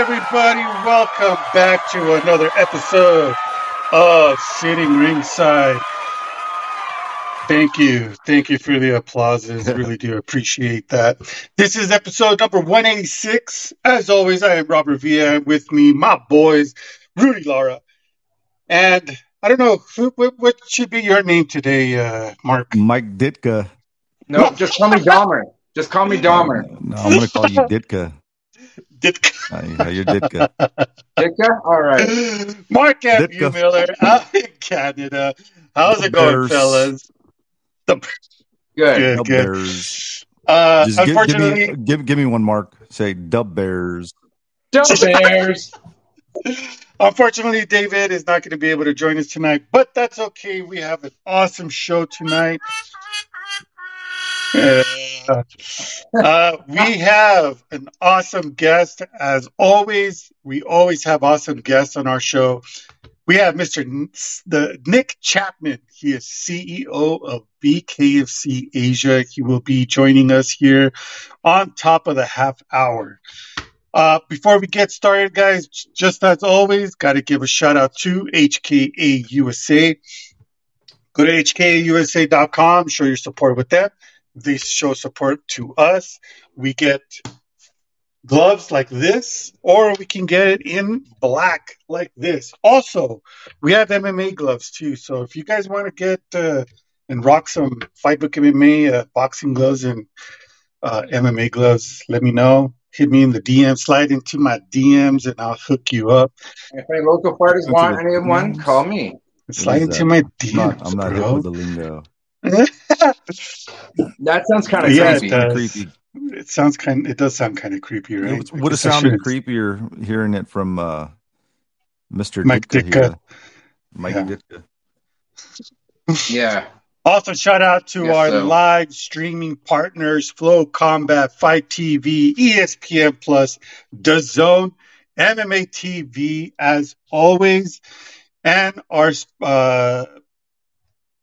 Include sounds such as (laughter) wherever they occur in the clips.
Everybody? Welcome back to another episode of Sitting Ringside. Thank you. Thank you for the applauses. (laughs) Really do appreciate that. This is episode number 186. As always, I am Robert Villa. With me, my boys, Rudy Lara. And I don't know, who, what, what should be your name today, uh, Mark? Mike Ditka. No, just call me Dahmer. Just call me Dahmer. No, I'm gonna call you Ditka. Did- Uh, you're Ditka. (laughs) Ditka? All right. (laughs) Mark F. Ditka. Miller out in Canada. How's it going, Bears. fellas? The Good. Good, Dub good. Bears. Uh, Just give, give unfortunately, me give give me one mark. Say Dub Bears. Dub Bears. unfortunately, David is not going to be able to join us tonight, but that's okay. We have an awesome show tonight. (laughs) Uh, we have an awesome guest. As always, we always have awesome guests on our show. We have Mr. N- the Nick Chapman. He is CEO of BKFC Asia. He will be joining us here on top of the half hour. Uh, before we get started, guys, just as always, got to give a shout out to HKA USA. Go to hkausa.com, show your support with them. They show support to us. We get gloves like this, or we can get it in black like this. Also, we have MMA gloves too. So if you guys want to get uh, and rock some Fight Book MMA uh, boxing gloves and uh, MMA gloves, let me know. Hit me in the DM, slide into my DMs, and I'll hook you up. If any local fighters want the any one, DMs? call me. Slide into that? my I'm DMs, not, I'm not hip bro. with the lingo. That sounds kind of Yeah, it creepy. does. Creepy. It sounds kind. It does sound kind of creepy, right? It was- I would have sounded shouldn't- creepier hearing it from uh, Mr. Mike Ditka. Ditka. here. Mike Yeah. Ditka. Yeah. Also, shout out to Yes, our so. live streaming partners: Flow Combat, Fight TV, ESPN Plus, The Zone, MMA TV, as always, and our uh,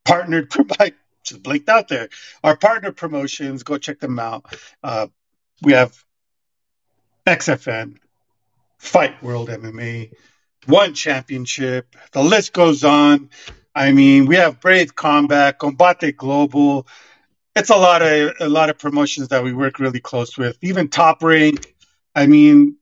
partnered. (laughs) I just blinked out there. Our partner promotions. Go check them out. Uh, we have XFN, Fight World MMA, One Championship. The list goes on. I mean, we have Brave Combat, Combate Global. It's a lot of a lot of promotions that we work really close with. Even Top Rank. I mean,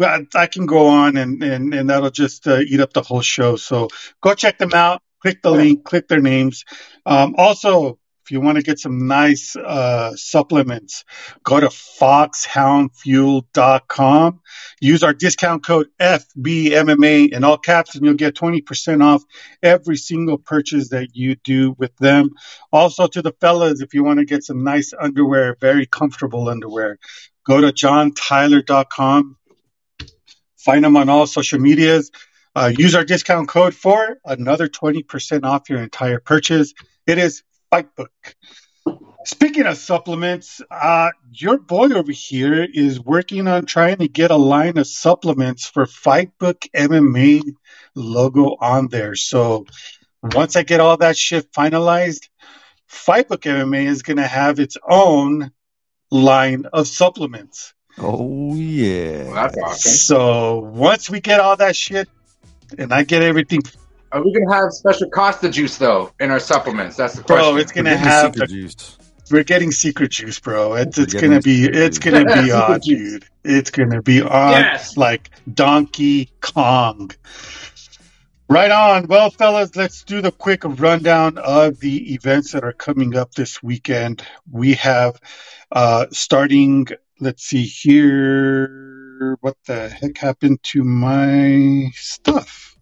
I can go on and and, and that'll just uh, eat up the whole show. So go check them out. Click the link. Click their names. Um, also, if you want to get some nice uh, supplements, go to foxhoundfuel.com. Use our discount code FBMMA in all caps, and you'll get 20% off every single purchase that you do with them. Also, to the fellas, if you want to get some nice underwear, very comfortable underwear, go to johntyler.com. Find them on all social medias. Uh, use our discount code for another 20% off your entire purchase. It is Fightbook. Speaking of supplements, uh, your boy over here is working on trying to get a line of supplements for Fightbook MMA logo on there. So once I get all that shit finalized, Fightbook MMA is going to have its own line of supplements. Oh yeah. Well, awesome. So once we get all that shit and I get everything, Are we gonna have special Costa juice though in our supplements? That's the question. bro, it's gonna getting have secret the, juice. we're getting secret juice, bro. It's, it's gonna be it's gonna be Secret on, (laughs) juice. dude. It's gonna be on Yes. like Donkey Kong. Right on. Well, fellas, let's do the quick rundown of the events that are coming up this weekend. We have uh starting, let's see here. What the heck happened to my stuff?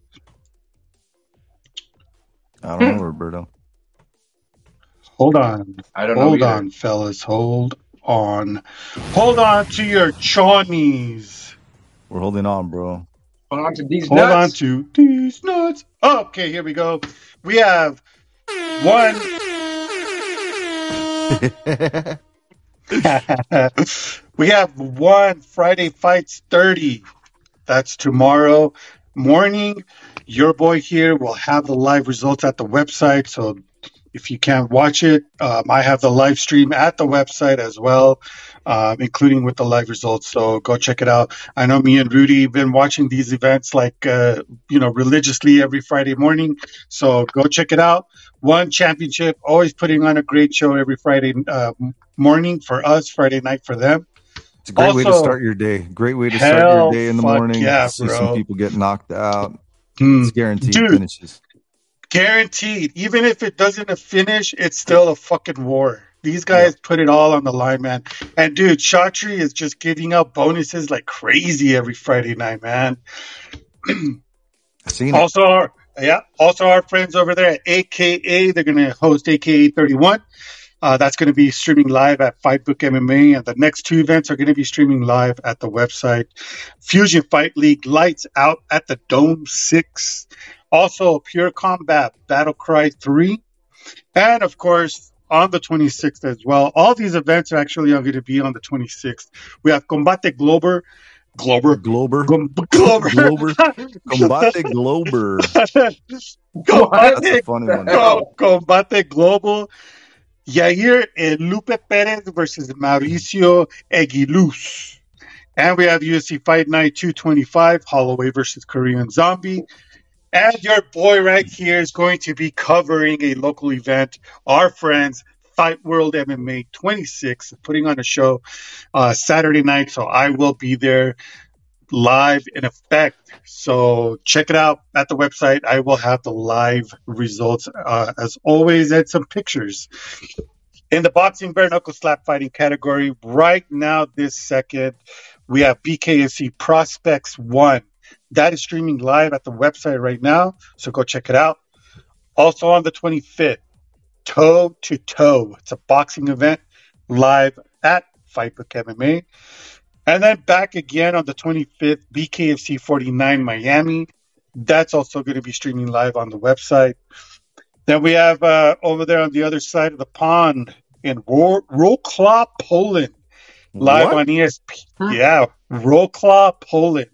I don't know, hmm. Roberto. Hold on. I don't know. Hold on, fellas. Hold on. Hold on to your chawnies. We're holding on, bro. Hold on to these nuts. Hold on to these nuts. Okay, here we go. We have one. (laughs) we have one Friday Fights 30. That's tomorrow morning. Your boy here will have the live results at the website. So if you can't watch it, um, I have the live stream at the website as well, um, including with the live results. So go check it out. I know me and Rudy have been watching these events like, uh, you know, religiously every Friday morning. So go check it out. One championship, always putting on a great show every Friday uh, morning for us, Friday night for them. It's a great way to start your day. Great way to start your day in the morning. yeah, See bro. some people get knocked out. Hmm. It's guaranteed Dude. finishes. Guaranteed. Even if it doesn't finish, it's still a fucking war. These guys put it all on the line, man. And dude, Chatri is just giving out bonuses like crazy every Friday night, man. (clears throat) I seen it. Also, our, yeah, also our friends over there at AKA, they're going to host AKA 31. Uh, that's going to be streaming live at Fightbook MMA, and the next two events are going to be streaming live at the website. Fusion Fight League lights out at the Dome 6. Also, Pure Combat Battle Cry 3. And of course, on the 26th as well. All these events are actually going to be on the 26th. We have Combate Glober. Glober. Glober. Gom- Glober. Glober. (laughs) Combate Glober. (laughs) That's Combate a funny one. Co- Combate Global. Yair and Lupe Perez versus Mauricio Aguiluz. And we have UFC Fight Night 225, Holloway versus Korean Zombie. And your boy right here is going to be covering a local event. Our friends, Fight World MMA 26, putting on a show uh, Saturday night. So I will be there live in effect. So check it out at the website. I will have the live results uh, as always and some pictures. In the boxing bare knuckle slap fighting category, right now, this second, we have BKFC Prospects 1. That is streaming live at the website right now. So go check it out. Also on the 25th, toe to toe. It's a boxing event live at Fightbook MMA. And then back again on the 25th, BKFC 49 Miami. That's also going to be streaming live on the website. Then we have uh, over there on the other side of the pond in Ro- Wrocław, Poland, live What? on ESP. Hmm. Yeah, Wrocław, Poland.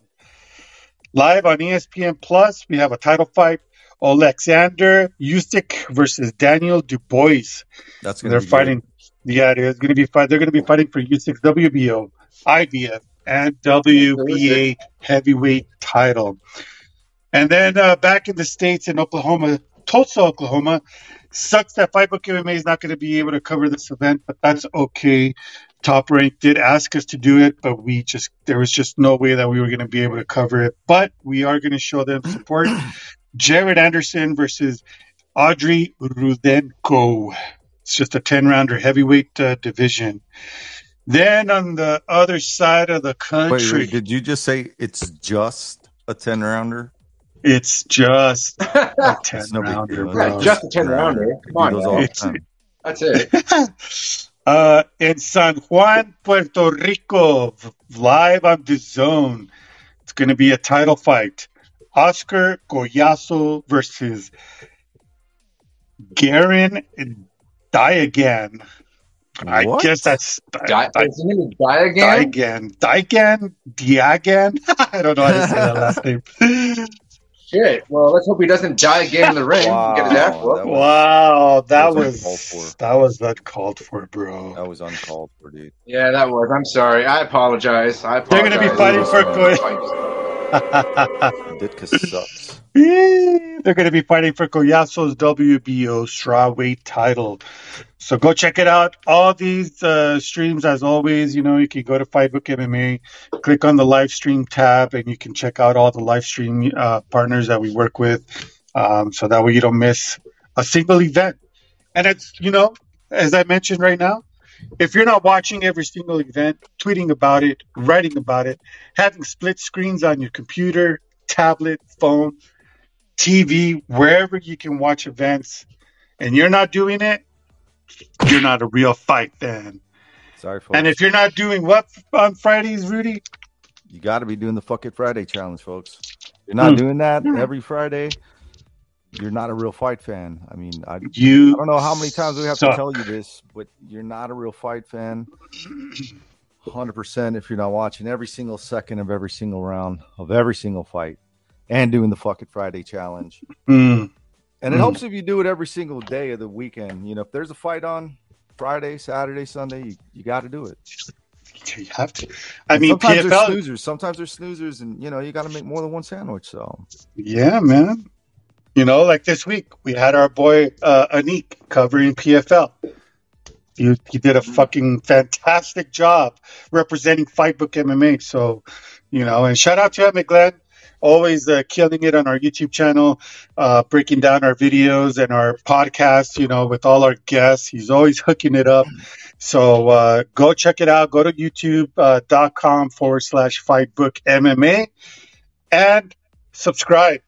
Live on ESPN Plus, we have a title fight. Alexander Usyk versus Daniel Dubois. That's gonna They're be good. fighting. Yeah, it is going to be fight. They're going to be fighting for Usyk's WBO, IBF, and WBA heavyweight title. And then uh, back in the states in Oklahoma, Tulsa, Oklahoma. Sucks that Fightbook MMA is not going to be able to cover this event, but that's okay. Top Rank did ask us to do it, but we just there was just no way that we were going to be able to cover it. But we are going to show them support. (clears throat) Jared Anderson versus Andriy Rudenko. It's just a 10 rounder heavyweight uh, division. Then on the other side of the Wait, country, wait, did you just say it's just a 10 rounder? it's just (laughs) a 10 It's no big rounder. deal. Right, bro. just a 10 rounder. Come on, those man. all the It's- time. That's it. (laughs) (laughs) uh, in San Juan, Puerto Rico, live on the zone. It's going to be a title fight. Oscar Collazo versus Garen Diagan. I guess that's Di- Di- His name is Diagan. Diagan. Diagan? Diagan? (laughs) I don't know how to say that last (laughs) name. Shit. Well, let's hope he doesn't die again in the ring. Wow, Get his ass that was- Wow, that That was was uncalled for. that was uncalled for, bro. That was uncalled for, dude. Yeah, that was. I'm sorry. I apologize. I They're gonna be fighting for Ditka sucks. They're going to be fighting for Collazo's WBO strawweight title. So go check it out. All these uh, streams, as always, you know, you can go to Fightbook MMA, click on the live stream tab, and you can check out all the live stream uh, partners that we work with. Um, so that way you don't miss a single event. And it's, you know, as I mentioned right now, if you're not watching every single event, tweeting about it, writing about it, having split screens on your computer, tablet, phone, TV, wherever you can watch events, and you're not doing it, you're not a real fight fan. Sorry, folks. And if you're not doing what on Fridays, Rudy? you got to be doing the fuck it Friday challenge, folks. You're not Hmm. doing that every Friday, you're not a real fight fan. I mean, I, I You don't know how many times we have suck. to tell you this, but you're not a real fight fan. 100% if you're not watching every single second of every single round of every single fight and doing the fuck it Friday challenge. Mm, And it Mm. helps if you do it every single day of the weekend. You know, if there's a fight on Friday, Saturday, Sunday, you, you got to do it. you have to. I mean, sometimes PFL. snoozers. Sometimes there's snoozers, and you know you got to make more than one sandwich. So Yeah, man. You know, like this week, we had our boy uh, Anik covering PFL. He, he did a fucking fantastic job representing Fightbook MMA. So, you know, and shout out to him, Glenn. Always uh, killing it on our YouTube channel, uh, breaking down our videos and our podcast, you know, with all our guests. He's always hooking it up. So uh, go check it out. Go to youtube.com forward slash Fightbook MMA and subscribe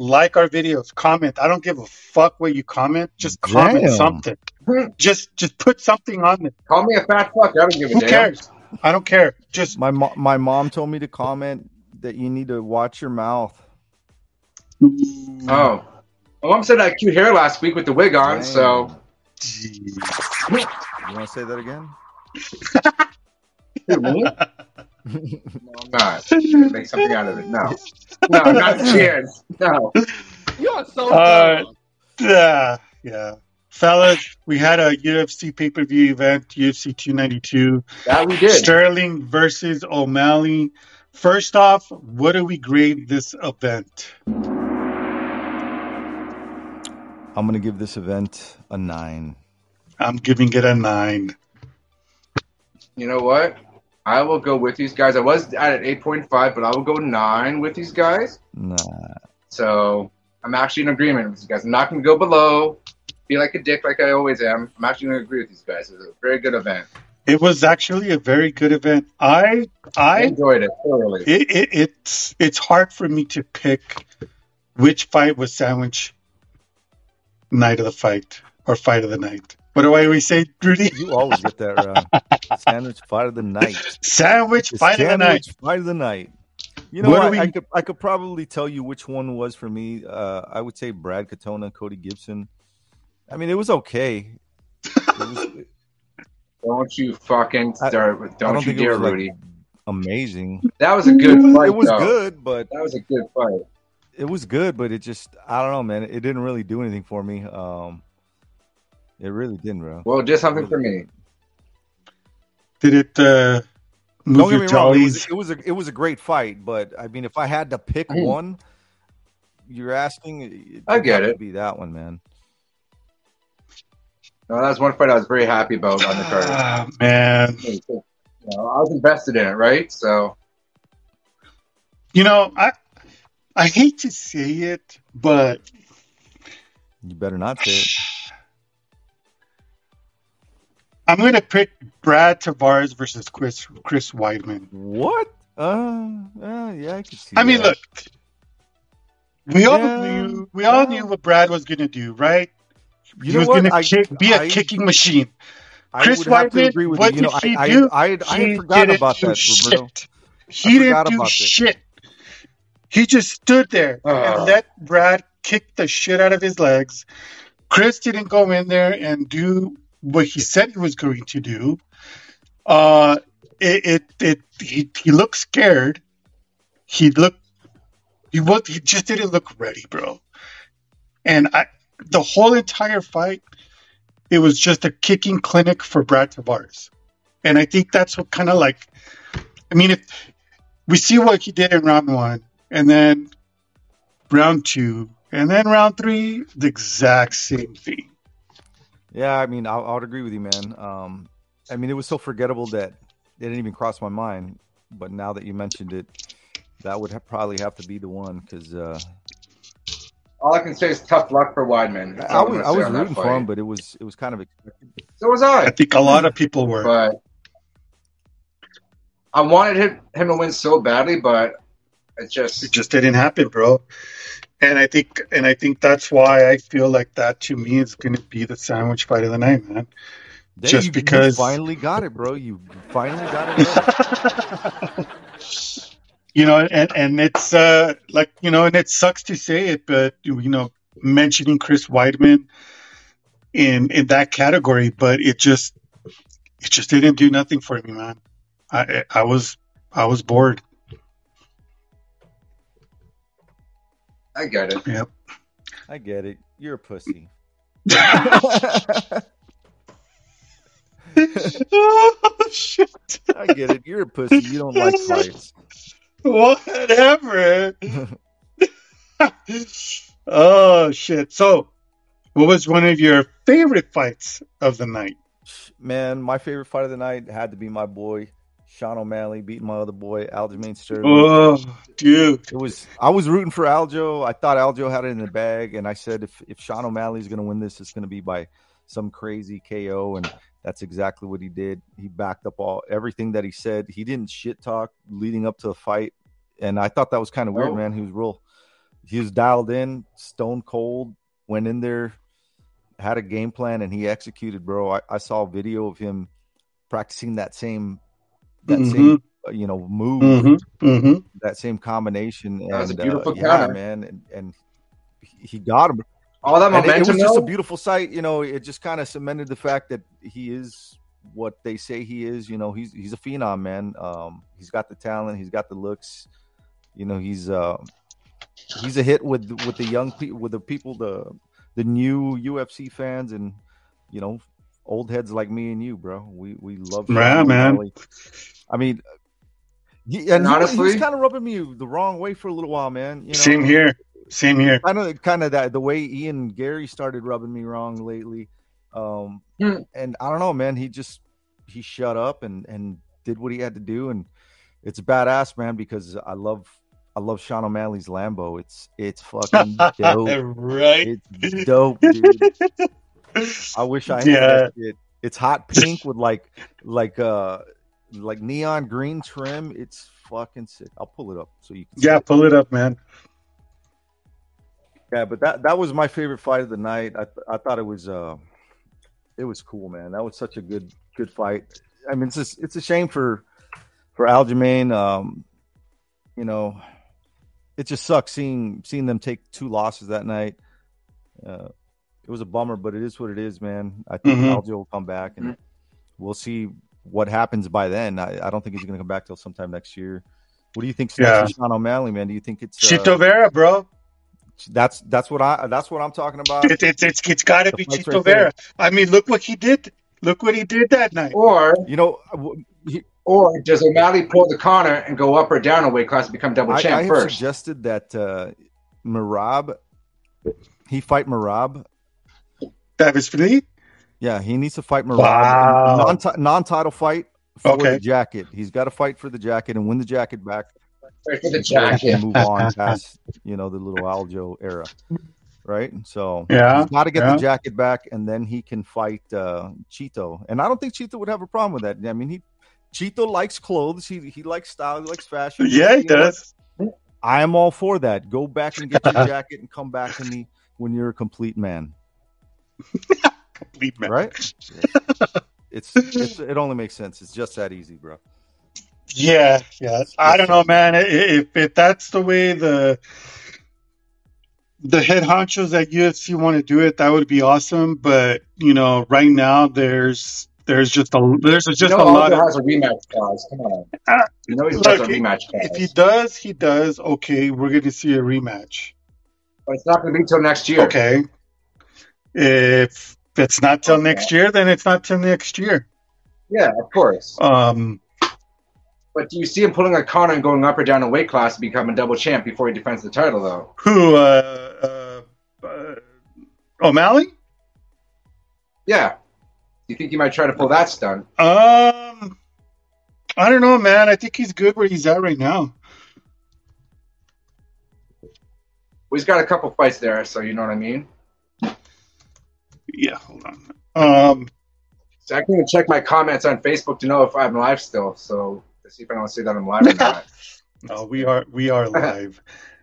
like our videos, comment. I don't give a fuck what you comment. Just comment Damn. something. (laughs) Just just put something on it. Call me a fat fuck. I don't give a Who damn. cares? I don't care. Just my mo- my mom told me to comment that you need to watch your mouth. Oh. My mom said I had cute hair last week with the wig on, Damn. so. you want to say that again? (laughs) Who, me? No, I'm not. Make something out of it. No. No, not a chance. No. You are so Uh, dumb. yeah, yeah. Fellas, we had a UFC pay per view event, UFC 292. That we did. Sterling versus O'Malley. First off, what do we grade this event? I'm gonna give this event a nine. I'm giving it a nine. You know what? I will go with these guys. I was at an 8.5, but I will go 9 with these guys. Nah. So I'm actually in agreement with these guys. I'm not going to go below, be like a dick like I always am. I'm actually going to agree with these guys. It was a very good event. It was actually a very good event. I I I enjoyed it thoroughly. it, it it's it's hard for me to pick which fight was sandwich night of the fight or fight of the night. What do I always say, Rudy? You always get that wrong. Sandwich fight of the night. Sandwich It's fight of the night. sandwich fight of the night. You know What what? do I, could I could probably tell you which one was for me. Uh, I would say Brad Katona, Cody Gibson. I mean, it was okay. It was, (laughs) Don't you fucking I- start with, don't, don't you dare, was like Rudy. amazing. That was a good fight. It was though. good, but That was a good fight. it was good, but it just I don't know, man. It didn't really do anything for me. Um, it really didn't, bro. Well, just something for me. Did it uh, move Don't your get me wrong. It was, it was a it was a great fight, but I mean, if I had to pick Mhm. one, you're asking. It, I get have to it. Be that one, man. No, that was one fight I was very happy about on the card. Ah, man. You know, I was invested in it, right? So You know, I I hate to say it, but You better not say it. I'm going to pick Brad Tavares versus Chris Chris Weidman. What? Uh, uh yeah, I could see. I mean, look, we all Yeah, knew we all knew what Brad was going to do, right? you he was going to be a I- kicking machine. I Chris would have to Weidman, what you. You know, did he I, do? I, I, He didn't about do that, Roberto. shit. He didn't forgot do about this. shit. He just stood there Uh. and let Brad kick the shit out of his legs. Chris didn't go in there and do what he said he was going to do. Uh, it, it, it he, he looked scared. He looked, he was, he just didn't look ready, bro. And I, the whole entire fight, it was just a kicking clinic for Brad Tavares. And I think that's what kind of like, I mean, if we see what he did in round one, and then round two, and then round three, the exact same thing. Yeah, I mean, I, I would agree with you, man. Um, I mean, it was so forgettable that it didn't even cross my mind. But now that you mentioned it, that would ha- probably have to be the one because uh, All I can say is tough luck for Weidman. That's I was I was rooting for him, but it was it was kind of expected. So was I I. think a lot of people were. But I wanted him, him to win so badly, but it just It just didn't happen, bro. And I think, and I think that's why I feel like that to me is going to be the sandwich fight of the night, man. Then Just you, you because- finally got it, bro. You finally got it. (laughs) you know, and and it's uh like you know, and it sucks to say it, but you know, mentioning Chris Weidman in in that category, but it just it just didn't do nothing for me, man. I I was I was bored. I get it. Yep. I get it. You're a pussy. (laughs) oh shit! I get it. You're a pussy. You don't like fights. Whatever. (laughs) oh shit! So, what was one of your favorite fights of the night? Man, my favorite fight of the night had to be my boy Sean O'Malley beating my other boy Aljamain Sterling. Oh, dude. It was I was rooting for Aljo. I thought Aljo had it in the bag, and I said if if Sean O'Malley's going to win this, it's going to be by some crazy KO, and that's exactly what he did. He backed up all everything that he said. He didn't shit talk leading up to the fight, and I thought that was kind of weird, No. man. He was real. He was dialed in, stone cold. Went in there, had a game plan, and he executed, bro. I, I saw a video of him practicing that same that Mhm. same uh, you know move Mm-hmm. Mm-hmm. that same combination. That was a and, beautiful uh, yeah, man, and, and he he got him. All that And it, it momentum, was just a beautiful sight. You know, it just kind of cemented the fact that he is what they say he is. You know, he's he's a phenom, man. Um, he's got the talent, he's got the looks. You know, he's uh, he's a hit with with the young people, with the people, the the new UFC fans, and you know, old heads like me and you, bro. We we love. Sean Yeah, man. O'Malley. I mean. he- And, And he, was- honestly- was kind of rubbing me the wrong way for a little while, man. You know, Same here. Same here. kind of kind of that the way Ian Garry started rubbing me wrong lately. Um, Hmm. and I don't know, man. He just he shut up and and did what he had to do, and it's badass, man. Because I love I love Sean O'Malley's Lambo. It's it's (laughs) fucking dope. right. It's dope, dude. (laughs) I wish I had Yeah. shit. It's hot pink with like like uh like neon green trim. It's fucking sick. I'll pull it up so you can see Yeah, it. pull it up, man. Yeah, but that that was my favorite fight of the night. I th- I thought it was uh it was cool, man. That was such a good good fight. I mean, it's just, it's a shame for for Aljamain. Um, you know, it just sucks seeing seeing them take two losses that night. Uh, it was a bummer, but it is what it is, man. I think. Aljo will come back, and we'll see what happens by then. I, I don't think he's going to come back till sometime next year. What do you think? Yeah. next Sean O'Malley, man? Do you think it's uh, Chito Vera, bro. that's that's what I that's what I'm talking about. It, it's it's it's got to be fight's Chito right there. Vera. I mean, look what he did. Look what he did that night. or You know, he- or does O'Malley pull the corner and go up or down a weight class and become double I, I champ have first? suggested that uh, Merab he fight Merab. Dvalishvili. Yeah, he needs to fight Merab. Wow. Non non-title fight for Okay. the jacket. He's got to fight for the jacket and win the jacket back. For the jacket. move on (laughs) past you know the little Aljo era, right? So Yeah, he's got to get yeah. the jacket back, and then he can fight uh, Chito. And I don't think Chito would have a problem with that. I mean, he Chito likes clothes. He he likes style. He likes fashion. Yeah, he You does. I am all for that. Go back and get your (laughs) jacket and come back to me when you're a complete man, (laughs) Complete man. right? (laughs) It's, it's it only makes sense. It's just that easy, bro. Yeah, yeah. I don't know, man. If if that's the way the the head honchos at UFC want to do it, that would be awesome. But you know, right now there's there's just a there's just you know, a lot Aljo of has a rematch clause. Come on. Ah, You know he has look. a rematch clause. If he does, he does. Okay, we're going to see a rematch. but it's not going to be till next year. Okay. If it's not till next year, then it's not till next year. Yeah, of course. Um, But do you see him pulling a Conor and going up or down a weight class to become a double champ before he defends the title, though? who? Uh, uh, uh, O'Malley? Yeah. Do you think he might try to pull that stunt? Um, I don't know, man. I think he's good where he's at right now. Well, he's got a couple fights there, so you know what I mean. Yeah, hold on. Um, So I can even check my comments on Facebook to know if I'm live still. So to see if I don't say that I'm live or not. (laughs) no, we are we are (laughs) live.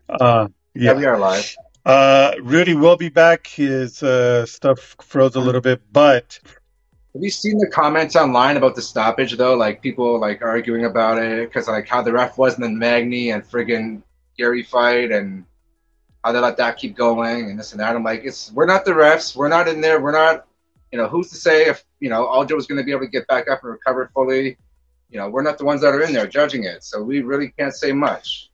Uh, yeah. yeah. we are live. Uh, Rudy will be back. His uh, stuff froze a little bit, but Have you seen the comments online about the stoppage though? Like people like arguing about it because like how the ref wasn't in Magny and friggin' Garry fight and how they let that keep going and this and that. I'm like, it's we're not the refs. We're not in there. We're not. You know, who's to say if you know Aljo was going to be able to get back up and recover fully? You know, we're not the ones that are in there judging it, so we really can't say much.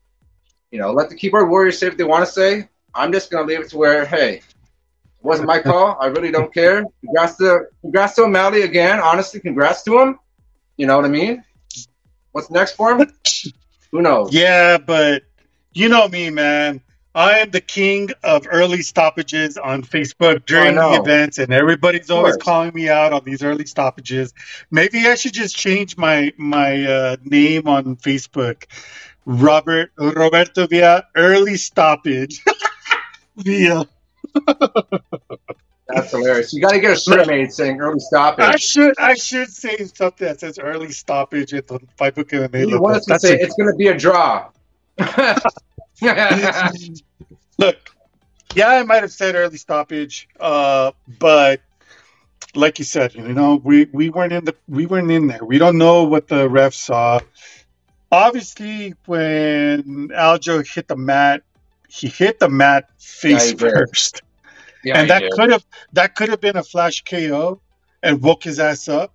You know, let the keyboard warriors say what they want to say. I'm just going to leave it to where, hey, it wasn't my call. I really don't care. Congrats to congrats to O'Malley again. Honestly, congrats to him. You know what I mean? What's next for him? Who knows? yeah, but you know me, man. I am the king of early stoppages on Facebook during the events, and everybody's always calling me out on these early stoppages. Maybe I should just change my my uh, name on Facebook. Robert Roberto Villa early stoppage. (laughs) Villa. (laughs) That's hilarious. You got to get a shirt made saying early stoppage. I should I should say something that says early stoppage at the five book in the You want us to say it's going to be a draw. (laughs) (laughs) Look, yeah, I might have said early stoppage, uh, but like you said, you know, we, we weren't in the we weren't in there. We don't know what the ref saw. Obviously, when Aljo hit the mat, he hit the mat face did. first, yeah, and that could have that could have been a flash KO and woke his ass up.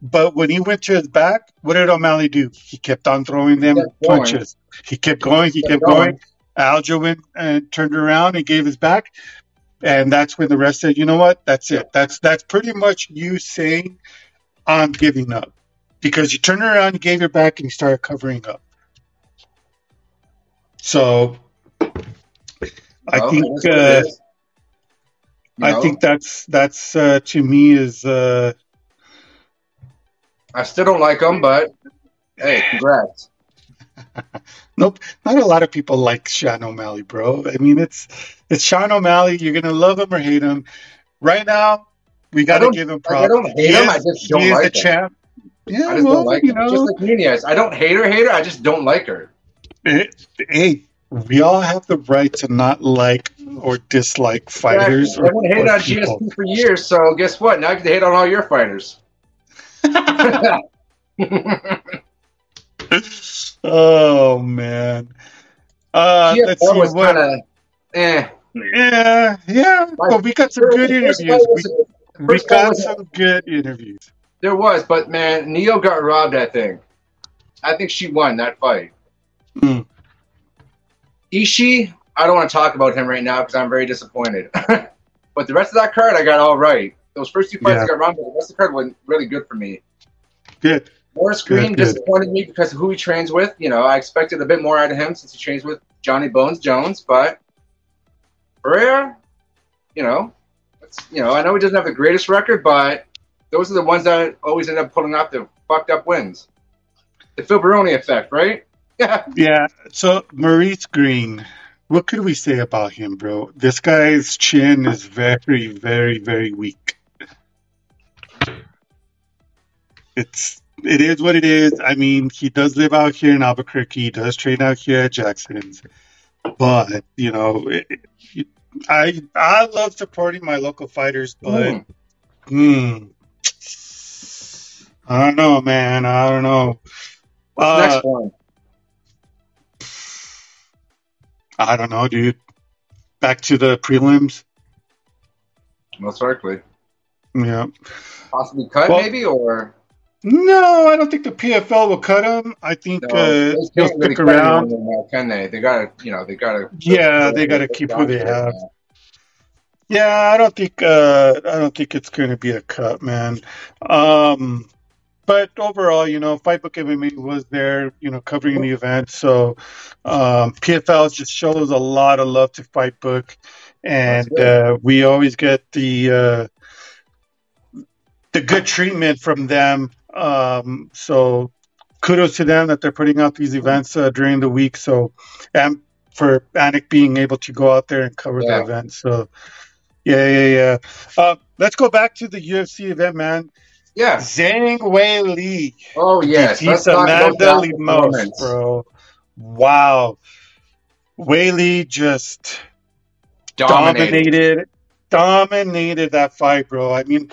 But when he went to his back, what did O'Malley do? He kept on throwing them going. punches. He kept going. He Kept kept going. going. Aljo went and turned around and gave his back, and that's when the rest said, "You know what? That's it. That's that's pretty much you saying I'm giving up." Because you turned around, you gave your back, and you started covering up. So, I Well, think it is what uh, it is. You I think that's that's uh, to me is uh, I still don't like him, but hey, congrats. (laughs) nope. Not a lot of people like Sean O'Malley, bro. I mean, it's it's Sean O'Malley. You're gonna love him or hate him. Right now, we got to give him props. I don't hate him, I just don't he is like the him. champ. Yeah, I just well, don't like you know, Just like Nunes. I don't hate her, hate her. I just don't like her. it- hey, we all have the right to not like or dislike fighters. Everyone or, hated or on. GSP for years, so guess what? Now you can hate on all your fighters. Oh man. Uh, let's see was what. kind of eh. Yeah, yeah, but we got some good interviews. We, we got was- some good interviews. There was, but man, Neo got robbed. I think. I think she won that fight. Hmm. Ishii, I don't want to talk about him right now because I'm very disappointed. (laughs) but the rest of that card, I got all right. Those first two fights, Yeah. I got wrong, but the rest of the card went really good for me. Good. Morris Green good. disappointed me because of who he trains with. You know, I expected a bit more out of him since he trains with Johnny Bones Jones, but Pereira, you know, you know, I know he doesn't have the greatest record, but those are the ones that always end up pulling off the fucked up wins. The Phil Baroni effect, right? Yeah. (laughs) Yeah. So Maurice Greene, what could we say about him, bro? This guy's chin is very, very, very weak. It's it is what it is. I mean, he does live out here in Albuquerque. He does train out here at Jackson's, but you know, it, it, I I love supporting my local fighters, but. Mm. Hmm. I don't know, man. I don't know. What's Uh, next one? I don't know, dude. back to the prelims. Most likely. Yeah. Possibly cut, Well- maybe, or No, I don't think the PFL will cut him. I think no, uh, they he'll can't really stick cut around. now, can they? They gotta, you know, they gotta. Yeah, they gotta keep who they have. Yeah, I don't think uh, I don't think it's going to be a cut, man. Um, but overall, you know, Fightbook MMA was there, you know, covering the event. So um, PFL just shows a lot of love to Fightbook, and uh, we always get the uh, the good treatment from them. Um, so kudos to them that they're putting out these events uh, during the week. So and for Anik being able to go out there and cover Yeah. the event. So yeah, yeah, yeah. Uh, let's go back to the UFC event, man. Yeah. Zhang Weili Oh yes. Talk Amanda performance. bro. Wow. Weili just Dominated. dominated, dominated that fight, bro. I mean,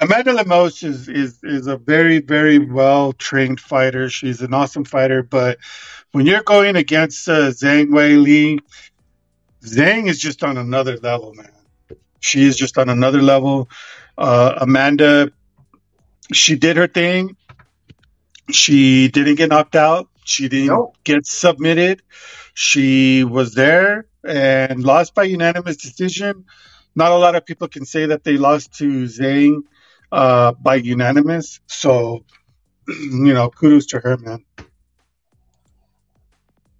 Amanda Lemos is is is a very very well trained fighter. She's an awesome fighter, but when you're going against uh, Zhang Weili, Zhang is just on another level, man. She is just on another level. Uh, Amanda, she did her thing. She didn't get knocked out. She didn't Nope. get submitted. She was there and lost by unanimous decision. Not a lot of people can say that they lost to Zhang uh, by unanimous. So, (clears throat) you know, kudos to her, man.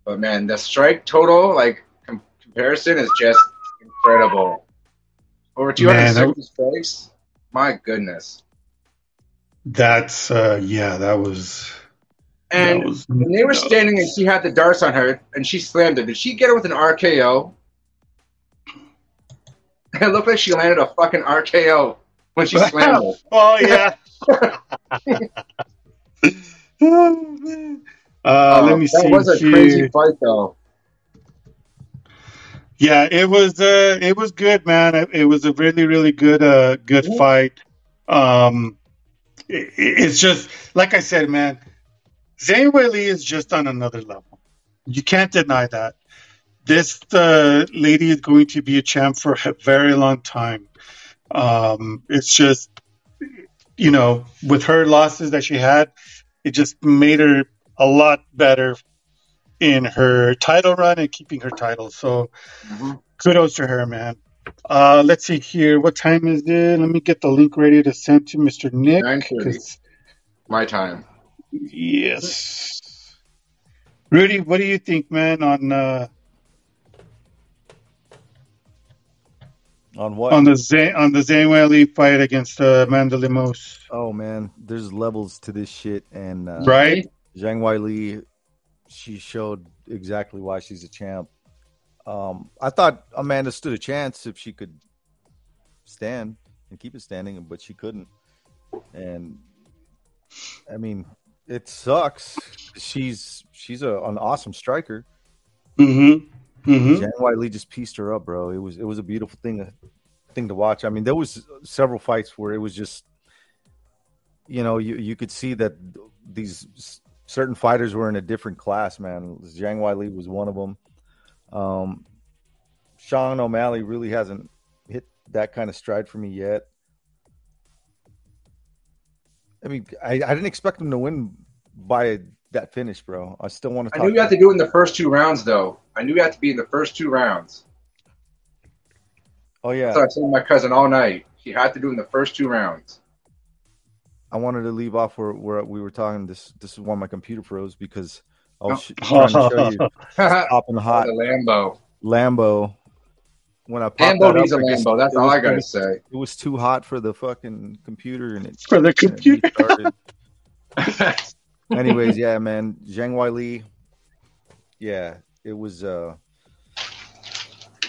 But man, the strike total, like com- comparison, is just incredible. Over 260 strikes. My goodness. That's uh, yeah, that was. And that was when they were standing and she had the darts on her and she slammed it, did she get it with an RKO? (laughs) It looked like she landed a fucking RKO when she slammed. (laughs) Oh yeah. oh, (laughs) man. Uh, Oh, let me that see was a here. crazy fight, though. Yeah, it was uh it was good, man. It, it was a really really good uh good fight. Um it, it's just like I said, man. Zhang Weili is just on another level. You can't deny that. This uh, lady is going to be a champ for a very long time. Um, it's just, you know, with her losses that she had, it just made her a lot better in her title run and keeping her title. So Mhm. kudos to her, man. Uh, let's see here. What time is it? Let me get the link ready to send to Mr. Nick. 9:30. 'cause- My time. Yes. Rudy, what do you think, man, on uh, On what? on the Zay, on the Zhang Weili fight against uh, Amanda Lemos? oh man, there's levels to this shit, and uh, Right? Zhang Weili, she showed exactly why she's a champ. Um, I thought Amanda stood a chance if she could stand and keep it standing, but she couldn't. And I mean, it sucks. She's she's a, an awesome striker. Mm-hmm. Mm-hmm. Weili just pieced her up, bro. It was it was a beautiful thing thing to watch. I mean, there was several fights where it was just, you know, you you could see that these certain fighters were in a different class. Man, Zhang Weili was one of them. Um, Sean O'Malley really hasn't hit that kind of stride for me yet. I mean, I, I didn't expect him to win by that finish, bro. I still want to I knew you had to do it in the first two rounds, though. I knew you had to be in the first two rounds. oh yeah, So I told my cousin all night. He had to do it in the first two rounds. I wanted to leave off where, where we were talking. This this is why my computer froze because I was Oh. trying to show you (laughs) the popping (laughs) hot Lambo. Lambo. When I popped Lambo that needs a up, I guess Lambo. That's all was- I gotta it was- say. It was too hot for the fucking computer, and it For the and it computer. (laughs) restarted. Anyways, (laughs) yeah, man, Zhang Weili. Yeah, it was. uh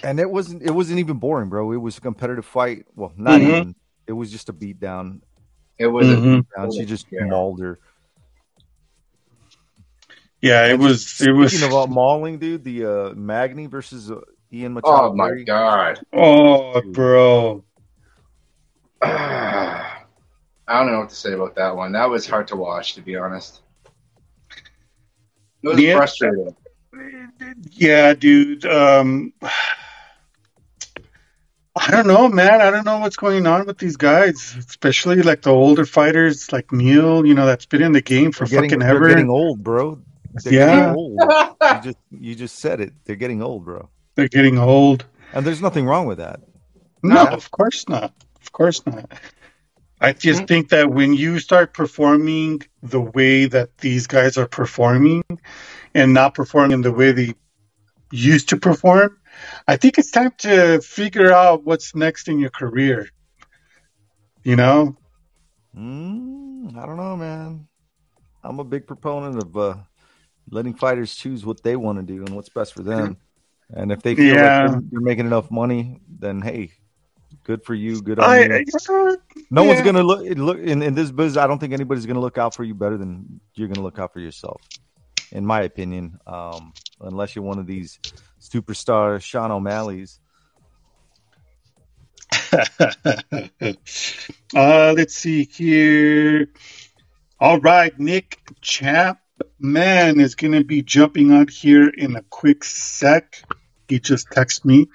And it wasn't. It wasn't even boring, bro. It was a competitive fight. Well, not Mhm. even. It was just a beat down. It was Mhm. down. She just Yeah. mauled her. Yeah, it was. It was. Speaking about mauling, dude, the uh, Magny versus uh, Ian. Machado. Oh my god. Oh, bro. (sighs) I don't know what to say about that one. That was hard to watch, to be honest. It was Yeah. frustrating. Yeah, dude. Um, I don't know, man. I don't know what's going on with these guys, especially like the older fighters like Neil. You know, that's been in the game for getting, fucking ever. getting old, bro. They're Yeah. getting old. (laughs) You just you just said it. They're getting old, bro. They're getting old. And there's nothing wrong with that. No, No. of course not. Of course not. I just think that when you start performing the way that these guys are performing and not performing in the way they used to perform, I think it's time to figure out what's next in your career. You know? Mm, I don't know, man. I'm a big proponent of uh, letting fighters choose what they want to do and what's best for them. And if they feel Yeah. like they're, they're making enough money, then hey, good for you. Good on I, you. I- No one's gonna look look in, in this business. I don't think anybody's gonna look out for you better than you're gonna look out for yourself, in my opinion. Um, unless you're one of these superstar Sean O'Malley's. (laughs) uh, let's see here. All right, Nick Chapman is going to be jumping on here in a quick sec. He just texted me.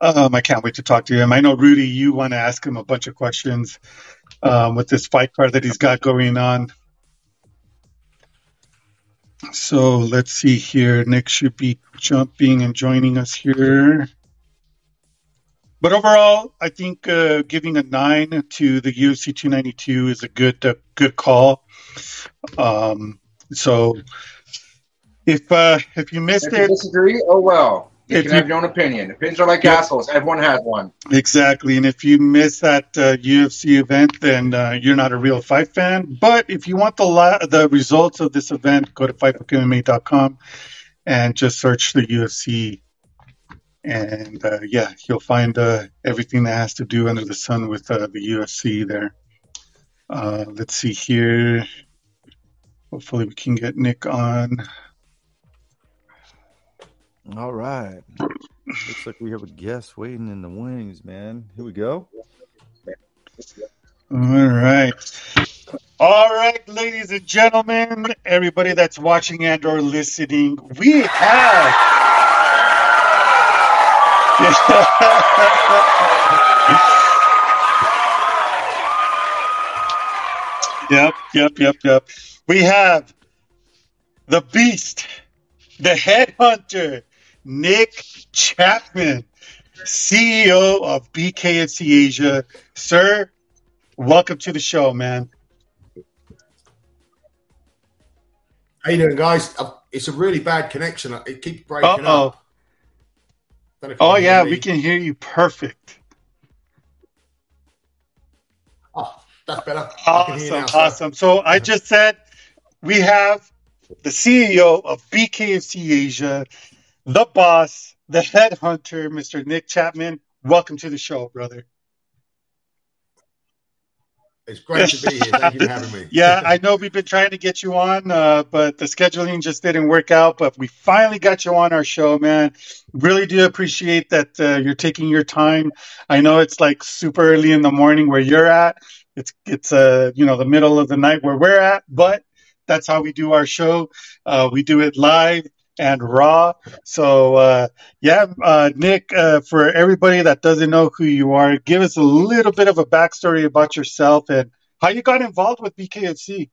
Um, I can't wait to talk to him. I know Rudy, you want to ask him a bunch of questions um, with this fight card that he's got going on. So let's see here. Nick should be jumping and joining us here. But overall, I think uh, giving a nine to the UFC 292 is a good uh, good call. Um, so if uh, if you missed If you it, disagree, oh well. You If can you- have your own opinion. Opinions are like Yeah. assholes. Everyone has one. exactly, and if you miss that uh, UFC event, then uh, you're not a real fight fan. But if you want the la- the results of this event, go to fightbookmma.com and just search the UFC. And uh, yeah, you'll find uh, everything that has to do under the sun with uh, the UFC there. Uh, let's see here. Hopefully, we can get Nick on. All right. Looks like we have a guest waiting in the wings, man. Here we go. All right. All right, ladies and gentlemen, everybody that's watching and or listening, we have (laughs) Yep, yep, yep, yep. We have the beast, the headhunter, Nick Chapman, CEO of BKFC Asia. Sir, welcome to the show, man. How you doing, guys? Uh, It's a really bad connection. It keeps breaking Uh-oh. up. Don't know if you Oh yeah, we can hear you perfect. Oh, that's better. I can hear you Awesome, now, awesome. So I just said we have the CEO of BKFC Asia, the boss, the headhunter, Mr. Nick Chapman. Welcome to the show, brother. It's great to be here. Thank you for having me. (laughs) Yeah, I know we've been trying to get you on, uh, but the scheduling just didn't work out. But we finally got you on our show, man. Really do appreciate that uh, you're taking your time. I know it's like super early in the morning where you're at. It's it's uh you know the middle of the night where we're at, but that's how we do our show. Uh, we do it live and raw. So uh, yeah, uh, Nick, uh, for everybody that doesn't know who you are, give us a little bit of a backstory about yourself and how you got involved with BKFC.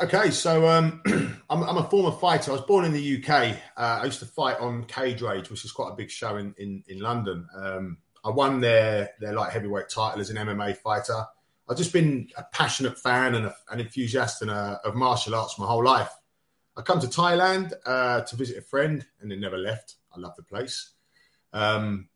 Okay, so um, (clears throat) I'm, I'm a former fighter. I was born in the UK. Uh, I used to fight on Cage Rage, which is quite a big show in in, in London. Um, I won their their light heavyweight title as an MMA fighter. I've just been a passionate fan and a, an enthusiast and a, of martial arts my whole life. I come to Thailand uh, to visit a friend and then never left. I love the place. Um,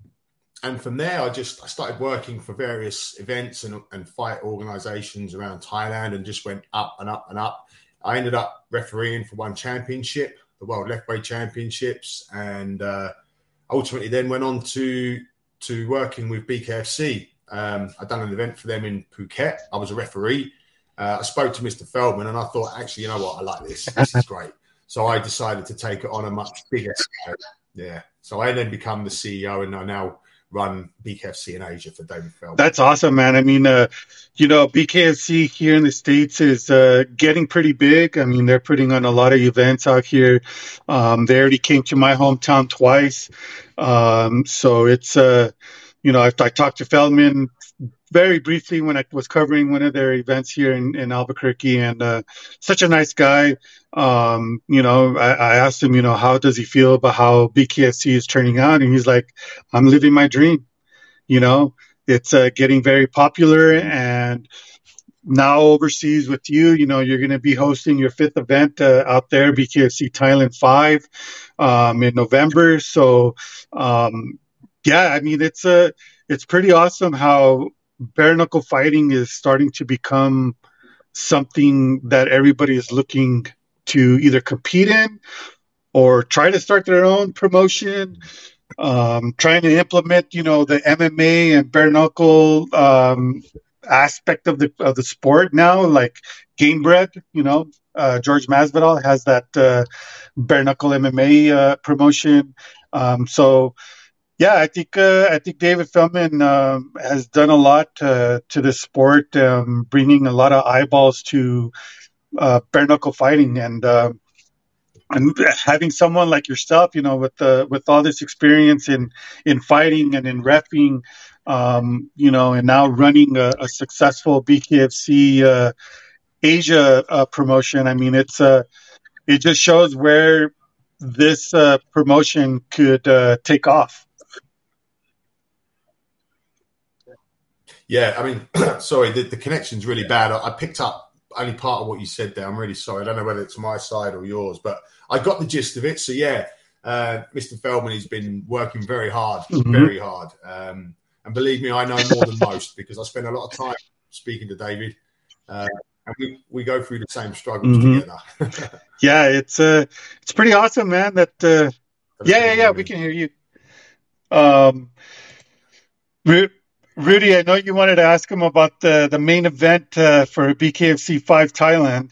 and from there, I just I started working for various events and, and fight organizations around Thailand and just went up and up and up. I ended up refereeing for one championship, the World Lethwei Championships, and uh, ultimately then went on to to working with BKFC. Um, I'd done an event for them in Phuket. I was a referee. Uh, I spoke to Mr. Feldman and I thought, actually, you know what? I like this. This is great. So I decided to take it on a much bigger scale. Yeah. So I then become the CEO and I now run BKFC in Asia for David Feldman. That's awesome, man. I mean, uh, you know, BKFC here in the States is uh, getting pretty big. I mean, they're putting on a lot of events out here. Um, they already came to my hometown twice. Um, so it's, uh, you know, I, I talked to Feldman very briefly when I was covering one of their events here in, in Albuquerque, and uh, such a nice guy. Um, you know, I, I, asked him, you know, how does he feel about how BKFC is turning out, and he's like, "I'm living my dream." You know, it's uh, getting very popular and now overseas with you you know you're going to be hosting your fifth event uh, out there bkfc thailand 5 um, in november so um, yeah i mean it's a it's pretty awesome how bare knuckle fighting is starting to become something that everybody is looking to either compete in or try to start their own promotion um, trying to implement, you know, the MMA and bare knuckle um, aspect of the of the sport now, like Gamebred. You know, uh, George Masvidal has that uh, bare knuckle MMA uh, promotion. Um, so, yeah, I think uh, I think David Feldman um, has done a lot to the sport, um, bringing a lot of eyeballs to uh, bare knuckle fighting and. Uh, and having someone like yourself, you know, with the with all this experience in in fighting and in refing, um, you know, and now running a, a successful BKFC uh, Asia uh, promotion. I mean, it's uh, it just shows where this uh, promotion could uh, take off. Yeah, I mean, (clears throat) sorry, the, the connection's really bad. I, I picked up only part of what you said there. I'm really sorry. I don't know whether it's my side or yours, but I got the gist of it. So yeah, uh, Mr. Feldman has been working very hard, mm-hmm. very hard. Um, and believe me, I know more than most because I spend a lot of time speaking to David. Uh, and we, we go through the same struggles mm-hmm. together. (laughs) yeah, it's uh, it's pretty awesome, man. That uh, yeah, yeah, yeah, we can hear you. Um, Rudy, I know you wanted to ask him about the, the main event uh, for BKFC 5 Thailand.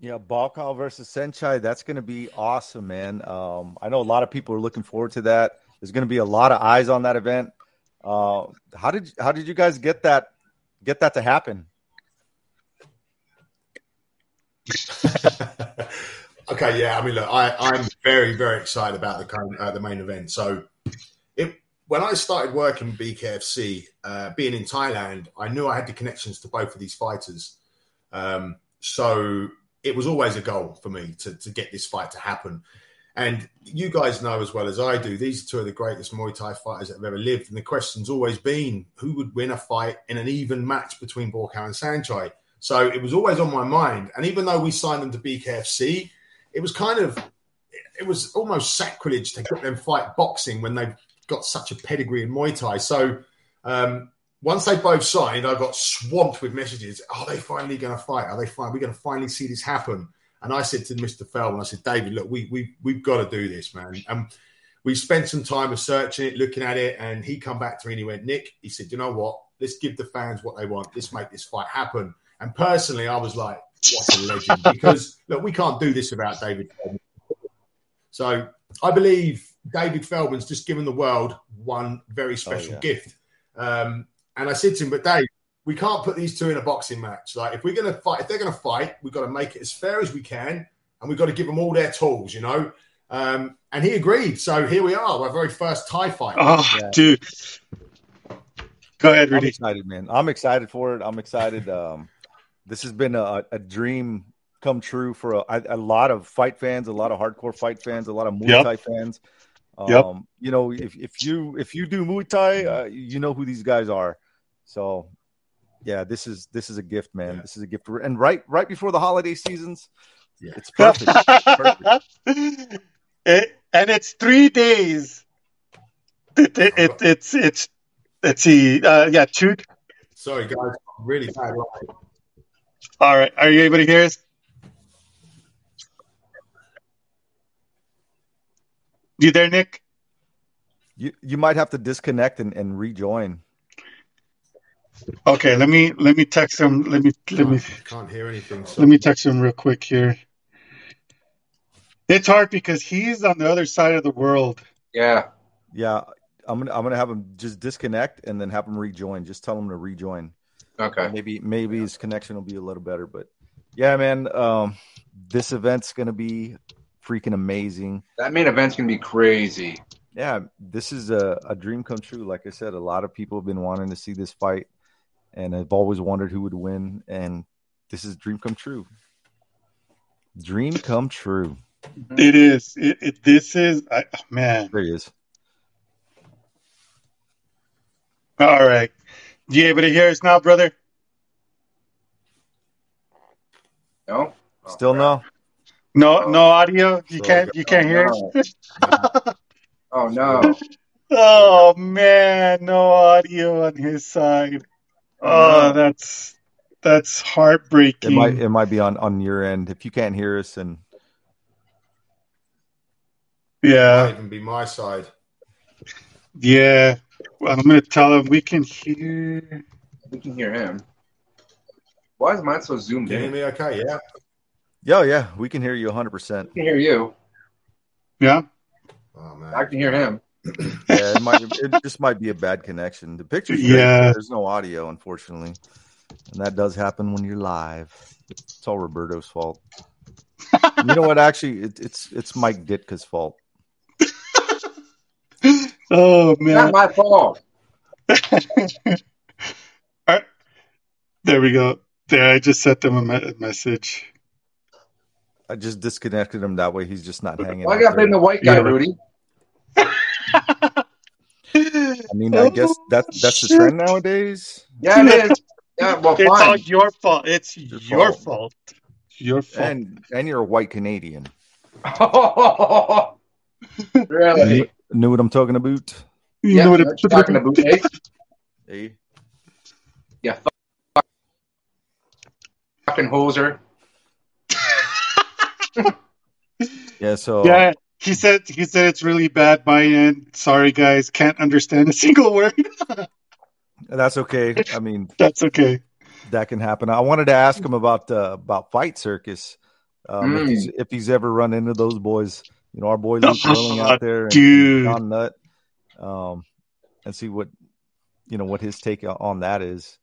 Yeah, Buakaw versus Saenchai. That's going to be awesome, man. Um, I know a lot of people are looking forward to that. There's going to be a lot of eyes on that event. Uh, how did how did you guys get that get that to happen? (laughs) okay, yeah. I mean, look, I, I'm very very excited about the uh, the main event. So when I started working BKFC, uh, being in Thailand, I knew I had the connections to both of these fighters. Um, so it was always a goal for me to, to get this fight to happen. And you guys know as well as I do, these are two of the greatest Muay Thai fighters that have ever lived. And the question's always been who would win a fight in an even match between Buakaw and Saenchai? So it was always on my mind. And even though we signed them to BKFC, it was kind of, it was almost sacrilege to get them fight boxing when they got such a pedigree in Muay Thai. So um, once they both signed, I got swamped with messages. Are they finally going to fight? Are they fine? We're going to finally see this happen. And I said to Mr. Feldman, I said, David, look, we we we've got to do this, man. And we spent some time researching it, looking at it, and he come back to me and he went, Nick, he said, you know what? Let's give the fans what they want. Let's make this fight happen. And personally, I was like, what a legend. because look, we can't do this without David Feldman. So I believe David Feldman's just given the world one very oh, special oh, yeah. gift. Um, and I said to him, but Dave, we can't put these two in a boxing match. Like if we're going to fight, if they're going to fight, we've got to make it as fair as we can, and we've got to give them all their tools, you know. Um, and he agreed. So here we are, our very first Thai fight. Oh, yeah. dude. Go ahead, Rudy. I'm excited, man. I'm excited for it. I'm excited. Um, this has been a, a dream come true for a, a, lot of fight fans, a lot of hardcore fight fans, a lot of Muay yep. Thai fans. Um, yep. You know, if, if you if you do Muay Thai, uh, you know who these guys are. So, yeah, this is this is a gift, man. Yeah. This is a gift, and right right before the holiday seasons, yeah. it's perfect. perfect. (laughs) It, and it's three days. It, it, it it's it's let's see, uh, yeah, two. Sorry, guys, really bad All right, are you able to hear us? You there, Nick? You you might have to disconnect and, and rejoin. Okay, let me let me text him. Let me let me can't hear anything. So. Let me text him real quick here. It's hard because he's on the other side of the world. Yeah. Yeah. I'm gonna I'm gonna have him just disconnect and then have him rejoin. Just tell him to rejoin. Okay. Maybe maybe his connection will be a little better. But yeah, man, um, this event's gonna be freaking amazing. That main event's gonna be crazy. Yeah, this is a, a dream come true. Like I said, a lot of people have been wanting to see this fight, and I've always wondered who would win. And this is dream come true. Dream come true. It is. It, it, this is, I, oh, man. There he is. All right. You able to hear us now, brother? No. Oh, Still crap. no. No, no audio. You So- can't. You can't hear us. (laughs) Oh no. (laughs) Oh man, no audio on his side. Oh, that's that's heartbreaking. It might it might be on on your end. If you can't hear us, and yeah, it Might even be my side. yeah. Well, I'm gonna tell him we can hear. We can hear him. Why is mine so zoomed Can you in? hear me okay? Yeah. Yeah, yeah, we can hear you 100. percent I can hear you. Yeah. Oh man. I can hear him. Yeah, it might it just might be a bad connection. The picture's great, Yeah. there's no audio, unfortunately, and that does happen when you're live. It's all Roberto's fault. you know what? Actually, it, it's it's Mike Ditka's fault. (laughs) Oh Not man. my fault. (laughs) Alright. There we go. There, I just sent them a message. I just disconnected him that way. He's just not hanging. Why gotta blame there. the white guy, Yeah. Rudy? I mean, I guess (laughs) that that's the trend nowadays. Yeah, it is. Yeah, well, It's all your fault. It's Your your fault. fault. Your fault. And and you're a white Canadian. (laughs) really? Knew, knew what I'm talking about. you Yeah, know what what it- you talking about, eh? Hey, Yeah, fuck- fucking hoser. Yeah. So (laughs) Yeah, he said he said it's really bad by end. Sorry guys, can't understand a single word. (laughs) that's okay. I mean, That's okay. that can happen. I wanted to ask him about uh, about Fight Circus. Um, if, Mm. he's, if he's ever run into those boys, you know, our boy Luke Sterling out (laughs) there, and, dude. and John Nutt, um, and see what you know what his take on that is.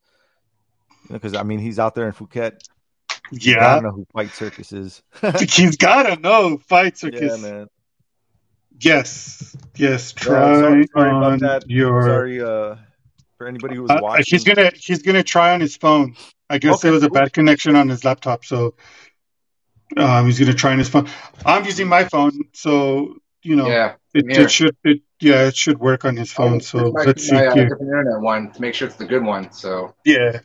Because I mean, he's out there in Phuket. I Yeah, don't know who Fight Circus is. (laughs) he's gotta know fight Circus. yeah, circus. man. Yes, yes. Yeah, Try sorry- sorry about on that. your. Sorry, uh, for anybody who was Uh, watching. he's gonna he's gonna try on his phone. I guess Okay, there was a bad connection on his laptop, so um, he's gonna try on his phone. I'm using my phone, so you know Yeah. it, it should it yeah it should work on his phone. I'll So let's see my uh, here. different internet one to make sure it's the good one. So Yeah.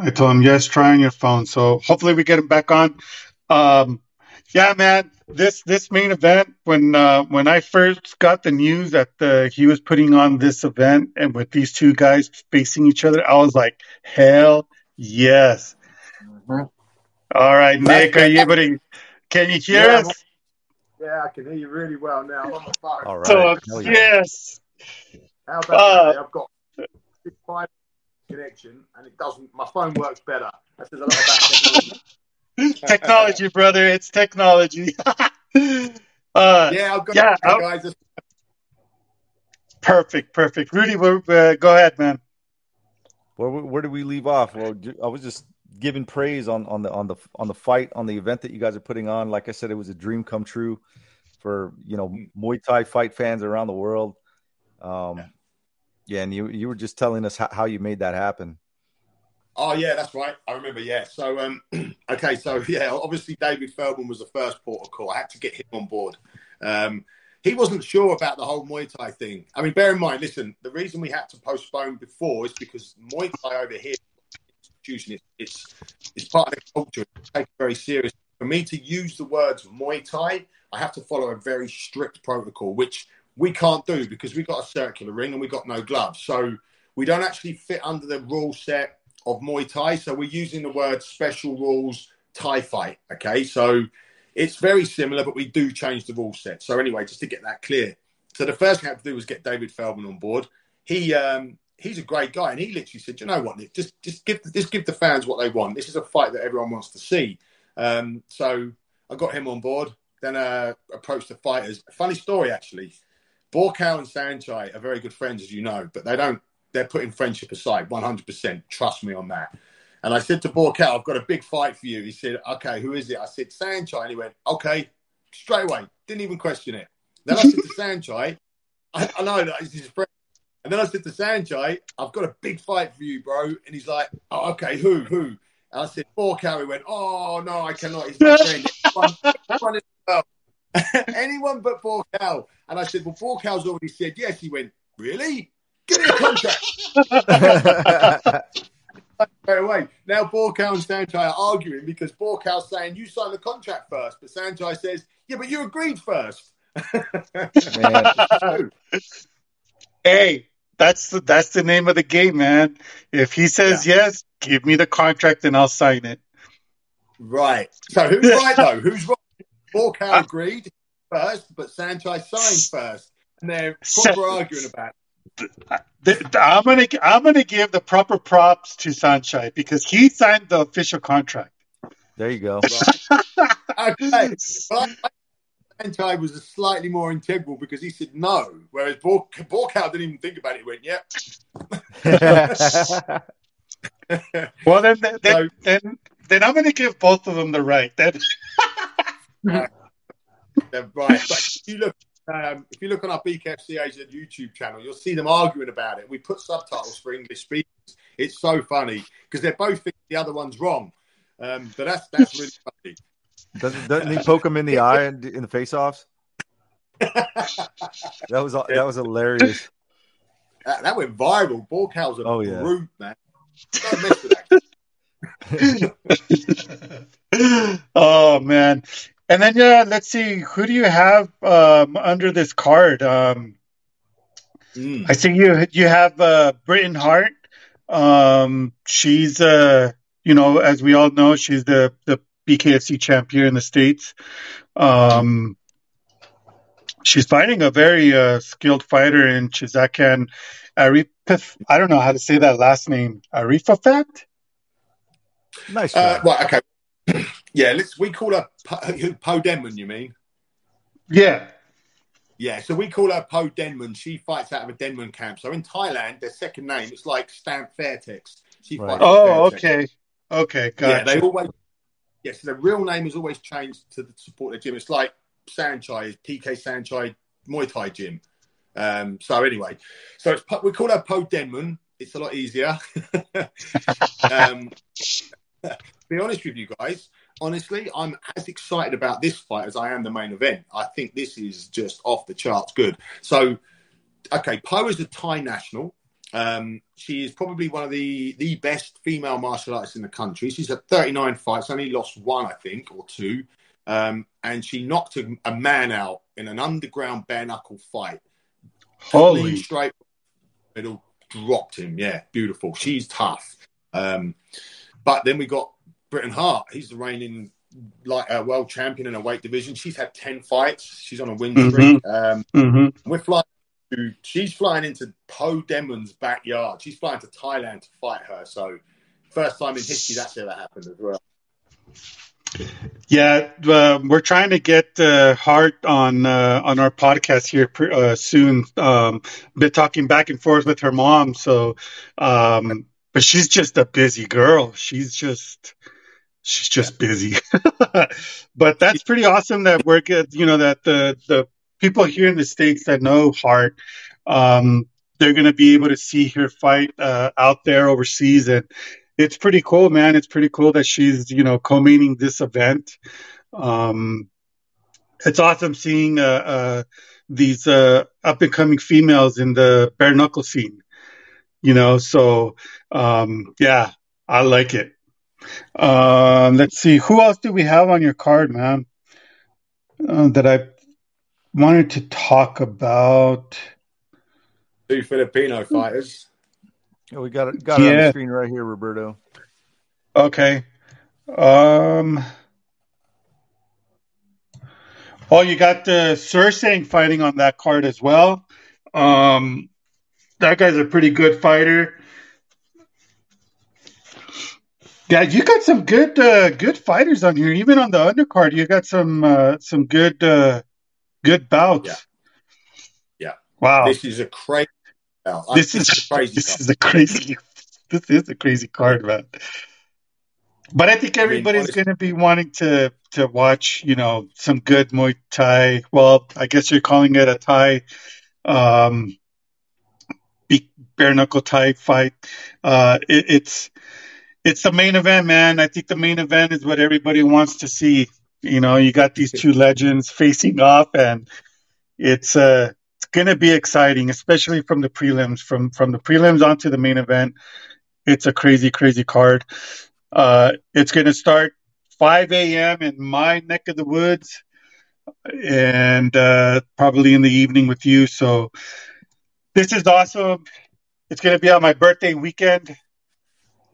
I told him, yes, try on your phone. So hopefully we get him back on. Um, yeah, man, this, this main event, when, uh, when I first got the news that, uh, he was putting on this event and with these two guys facing each other, I was like, hell yes. Mhm. All right, Nick, are you able to, can you hear Yeah, us? Yeah, I can hear you really well now. I'm on my phone. All right. So, yes. How about Uh. I've got five connection, and it doesn't. My phone works better. That says a lot about technology. (laughs) technology, brother. It's technology. (laughs) uh, Yeah, I've got Yeah, it, guys. Perfect, perfect. Rudy, uh, go ahead, man. Where where did we leave off? Well, I was just giving praise on on the on the on the fight on the event that you guys are putting on. Like I said, it was a dream come true for you know Muay Thai fight fans around the world. Um, yeah. And you you were just telling us how, how you made that happen. Oh yeah, that's right. I remember. Yeah. So um, (clears throat) okay. So yeah, obviously David Feldman was the first port of call. I had to get him on board. Um, he wasn't sure about the whole Muay Thai thing. I mean, bear in mind, listen, the reason we had to postpone before is because Muay Thai over here, institution, it's it's, part of the culture. It's taken very serious. For me to use the words Muay Thai, I have to follow a very strict protocol, which we can't do because we've got a circular ring and we've got no gloves. So we don't actually fit under the rule set of Muay Thai. So we're using the word special rules Thai fight. Okay. So it's very similar, but we do change the rule set. So anyway, just to get that clear. So the first thing I had to do was get David Feldman on board. He um, he's a great guy, and he literally said, "You know what, Nick? Just just give just give the fans what they want. This is a fight that everyone wants to see." Um, so I got him on board. Then uh, approached the fighters. Funny story, actually. Buakaw and Saenchai are very good friends, as you know, but they don't. They're putting friendship aside, one hundred percent. Trust me on that. And I said to Buakaw, "I've got a big fight for you." He said, "Okay, who is it?" I said, "Saenchai." And he went, "Okay," straight away. Didn't even question it. Then I said to (laughs) Saenchai, I, I know that he's his friend. And then I said to Saenchai, I've got a big fight for you, bro. And he's like, oh, okay, who, who? And I said, Buakaw. He went, oh, no, I cannot. He's my friend. Anyone, (laughs) anyone but Buakaw. And I said, well, Buakaw's already said yes. He went, really? Give me a contract. (laughs) Straight away. Now Buakaw and Saenchai are arguing because Buakaw's saying, you signed the contract first. But Saenchai says, yeah, but you agreed first. (laughs) hey, that's the that's the name of the game, man. If he says yeah. yes, give me the contract and I'll sign it. Right. So who's right though? Who's right? Buakaw agreed uh, first, but Saenchai signed first, and they're proper arguing about. It. I'm gonna I'm gonna give the proper props to Saenchai because he signed the official contract. There you go. Right. (laughs) okay. Well, I, Anti was slightly more integral because he said no, whereas Buakaw didn't even think about it. He went, "Yep." (laughs) well, then, then, so, then, then I'm going to give both of them the right. Then, uh, (laughs) right. But if you look, um, if you look on our BKFC Asia YouTube channel, you'll see them arguing about it. We put subtitles for English speakers. It's so funny because they're both thinking the other one's wrong. Um, but that's that's really (laughs) funny. Doesn't, doesn't he poke him in the eye in, in the face-offs? (laughs) that was that was hilarious. That, that went viral. Buakaw's a oh, yeah. brute, man. oh man. And then yeah, let's see. Who do you have um, under this card? Um, mm. I see you you have uh, Britain Hart. Um, she's uh, you know, as we all know, she's the the BKFC champ here in the States. Um, she's fighting a very uh, skilled fighter in Chizakan Aripif. I don't know how to say that last name. Arifafat? Nice. Uh, right, okay. Yeah, let's. We call her Po, po Denman, you mean? Yeah. Yeah, so we call her Po Denman. She fights out of a Denman camp. So in Thailand, their second name, it's like Stamp Fairtex. She right. fights. Oh, okay. Okay, gotcha. Yeah, they always yes, the real name is always changed to support the gym. It's like Saenchai, PK Saenchai Muay Thai gym. Um, so anyway, so it's we call her Po Denman. It's a lot easier. (laughs) um, (laughs) be honest with you guys. Honestly, I'm as excited about this fight as I am the main event. I think this is just off the charts good. So, okay, Po is a Thai national. Um, she is probably one of the the best female martial artists in the country. She's had 39 fights, only lost one, I think, or two. Um, and she knocked a, a, man out in an underground bare knuckle fight. Holy straight middle, dropped him. Yeah, beautiful. She's tough. Um, but then we got Britain Hart. He's the reigning like a world champion in a weight division. She's had 10 fights. She's on a win streak. Mm-hmm. Um, mm-hmm. We're flying she's flying into Po Denman's backyard. She's flying to Thailand to fight her. So, first time in history that's ever happened as well. Yeah, uh, we're trying to get uh, Hart on uh, on our podcast here uh, soon. Um, been talking back and forth with her mom, so um, but she's just a busy girl. She's just she's just busy. (laughs) but that's pretty awesome that we're good. You know that the the people here in the states that know Hart, um, they're going to be able to see her fight uh, out there overseas, and it's pretty cool, man. It's pretty cool that she's you know co-mating this event. Um, it's awesome seeing uh, uh, these uh, up and coming females in the bare knuckle scene. You know, so um, yeah, I like it. Um, let's see, who else do we have on your card, man? Uh, that I wanted to talk about two Filipino fighters. Yeah, we got it got it on the screen right here, Roberto. Okay. Um Oh, you got the Sursang fighting on that card as well. Um that guy's a pretty good fighter. Yeah, you got some good uh, good fighters on here. Even on the undercard, you got some uh, some good uh, good bouts. Yeah. Wow. This is a crazy. This is crazy. This card. is a crazy. This is a crazy card, man. But I think everybody's I mean, going to be wanting to to watch, you know, some good Muay Thai. Well, I guess you're calling it a Thai, um, bare knuckle Thai fight. Uh, it, it's it's the main event, man. I think the main event is what everybody wants to see. You know, you got these two legends facing off, and it's uh, it's to be exciting, especially from the prelims. From from the prelims onto the main event, it's a crazy, crazy card. Uh, it's to start 5 a.m. in my neck of the woods, and uh, probably in the evening with you. So this is awesome. It's to be on my birthday weekend.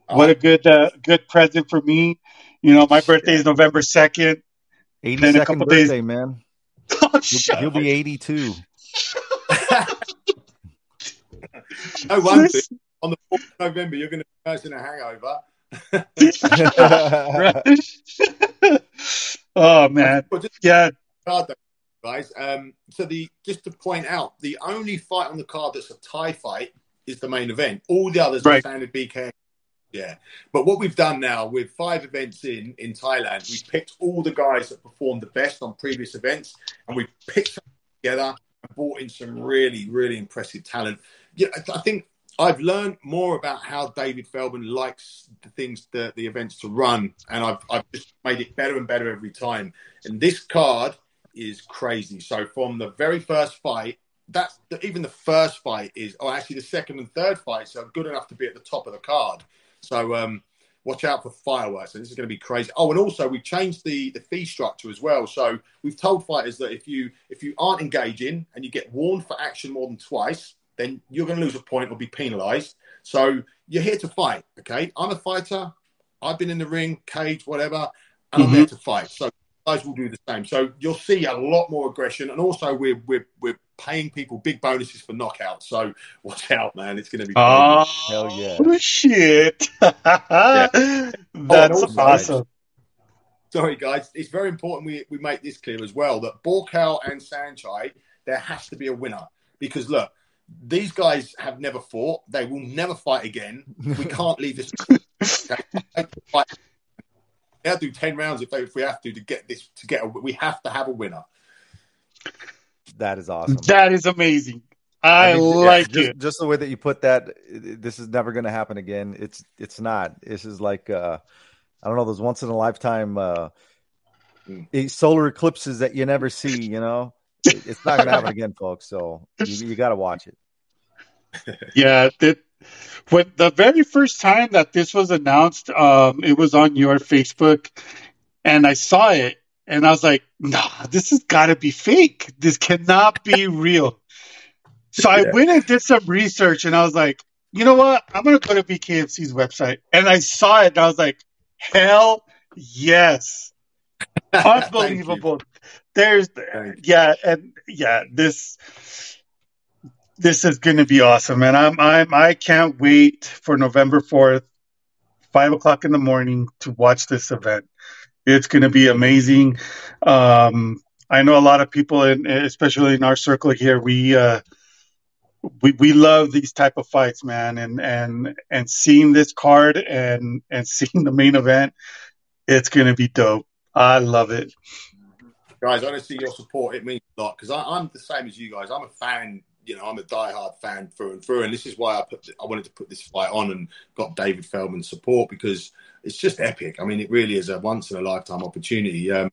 What a good uh, good present for me. You know, my birthday is November second. Eighty second a couple birthday, days, man. (laughs) Oh, he'll, he'll be eighty two. I one thing. On the fourth of November, you're going to be nursing a hangover. (laughs) oh man, yeah. guys. Um, so the just to point out, the only fight on the card that's a tie fight is the main event. All the others right. are standard BK yeah, but what we've done now with five events in in Thailand, we've picked all the guys that performed the best on previous events, and we've picked them together and brought in some really really impressive talent. Yeah, I think I've learned more about how David Feldman likes the things that the events to run, and I've I've just made it better and better every time. And this card is crazy. So from the very first fight, that's even the first fight is, or actually the second and third fights are good enough to be at the top of the card. So um, watch out for fireworks. And this is going to be crazy. Oh, and also we've changed the the fee structure as well. So we've told fighters that if you if you aren't engaging and you get warned for action more than twice, then you're going to lose a point or be penalised. So you're here to fight. Okay, I'm a fighter. I've been in the ring, cage, whatever, and mm-hmm. I'm here to fight. So guys will do the same. So you'll see a lot more aggression, and also we're we're we're paying people big bonuses for knockouts. So watch out, man. It's going to be. Oh, hell yeah. shit. yeah. (laughs) Oh, That's oh, also, awesome. Sorry, guys. It's very important we, we make this clear as well that Buakaw and Saenchai, there has to be a winner. Because look, these guys have never fought. They will never fight again. We can't leave this. (laughs) (laughs) They'll do ten rounds if, they, if we have to to get this to get a. We have to have a winner. That is awesome. That is amazing. I, I mean, like yeah, just, it. Just the way that you put that, this is never going to happen again. It's it's not. This is like uh, I don't know those once in a lifetime uh, mm. solar eclipses that you never see. You know, it's not going to happen (laughs) again, folks. So you, you got to watch it. yeah, that when the very first time that this was announced, um, it was on your Facebook, and I saw it, and I was like, nah, this has got to be fake. This cannot be (laughs) real. So I went and did some research and I was like, you know what? I'm going to go to BKFC's website. And I saw it and I was like, hell yes. (laughs) Unbelievable. There's, yeah, and yeah, this, this is going to be awesome. And I'm, I'm, I can't wait for November 4th, five o'clock in the morning to watch this event. It's going to be amazing. Um, I know a lot of people, in, especially in our circle here, we uh, we we love these type of fights, man, and and and seeing this card and and (laughs) seeing the main event, it's going to be dope. I love it, guys. Honestly, your support it means a lot because I'm the same as you guys. I'm a fan you know, I'm a die-hard fan through and through, and this is why I put I wanted to put this fight on and got David Feldman's support because it's just epic. I mean, it really is a once in a lifetime opportunity. Um,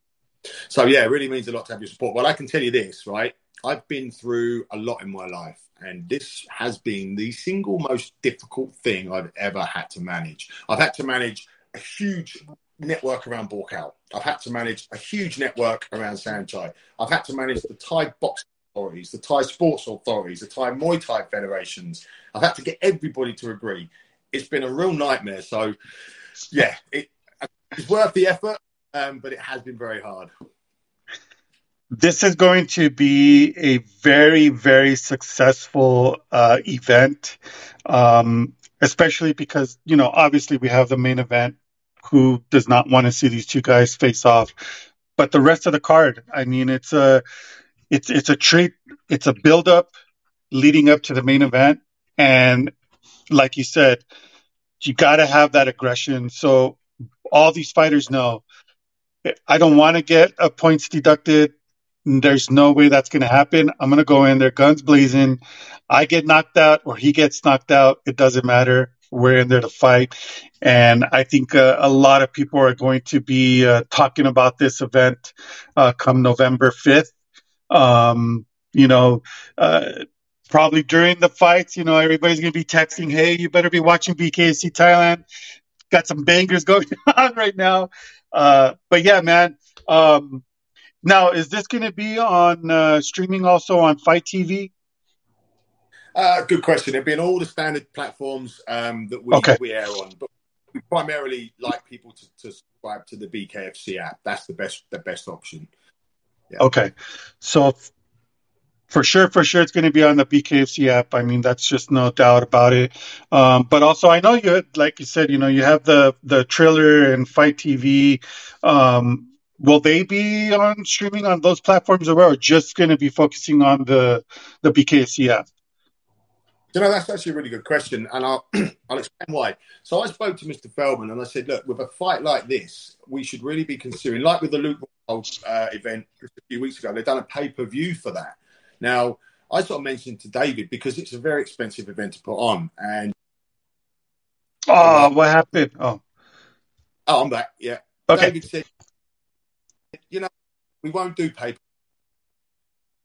so yeah, it really means a lot to have your support. Well, I can tell you this, right? I've been through a lot in my life, and this has been the single most difficult thing I've ever had to manage. I've had to manage a huge network around Buakaw. I've had to manage a huge network around Saenchai. I've had to manage the Thai boxing authorities, the Thai sports authorities, the Thai Muay Thai federations. I've had to get everybody to agree. It's been a real nightmare. So, yeah, it, it's worth the effort, um, but it has been very hard. This is going to be a very, very successful uh, event, um, especially because, you know, obviously we have the main event. Who does not want to see these two guys face off? But the rest of the card, I mean, it's a it's it's a treat. It's a build up. leading up to the main event. And like you said, you got to have that aggression. So all these fighters know I don't want to get a points deducted. There's no way that's going to happen. I'm going to go in there, guns blazing. I get knocked out or he gets knocked out. It doesn't matter. We're in there to fight. And I think uh, a lot of people are going to be uh, talking about this event uh, come November 5th. Um, you know, uh, probably during the fights, you know, everybody's going to be texting, hey, you better be watching BKFC Thailand. Got some bangers (laughs) going on right now. Uh, but yeah, man. Um, now, is this going to be on uh, streaming also on Fight TV? Uh, good question. It'll be on all the standard platforms um, that we, Okay. we air on, but we primarily like people to, to subscribe to the BKFC app. That's the best the best option. Okay. So for sure, for sure, it's going to be on the BKFC app. I mean, that's just no doubt about it. Um, but also, I know you, had, like you said, you know, you have the the trailer and Fight TV. Um, will they be on streaming on those platforms or just going to be focusing on the the BKFC app? You know, that's actually a really good question, and I'll, (clears throat) I'll explain why. So I spoke to Mr. Feldman and I said, look, with a fight like this, we should really be considering, like with the Luke Rockhold, uh, event a few weeks ago, they've done a pay per view for that. Now, I sort of mentioned to David because it's a very expensive event to put on, and Oh, what happened? Oh, oh, I'm back. Yeah, okay. David said, you know, we won't do pay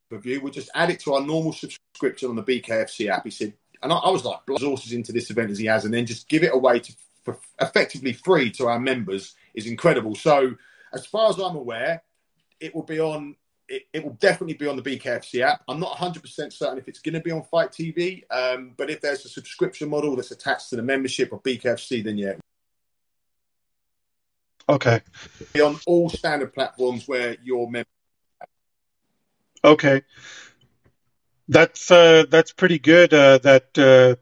per view. We'll just add it to our normal subscription on the BKFC app. He said, and I, I was like, resources into this event as he has, and then just give it away to for effectively free to our members is incredible. So, as far as I'm aware, it will be on. It, it will definitely be on the BKFC app. I'm not 100% certain if it's going to be on Fight TV, um, but if there's a subscription model that's attached to the membership of BKFC, then yeah, Okay. be on all standard platforms where you're member. Okay. That's uh, that's pretty good. Uh, that uh,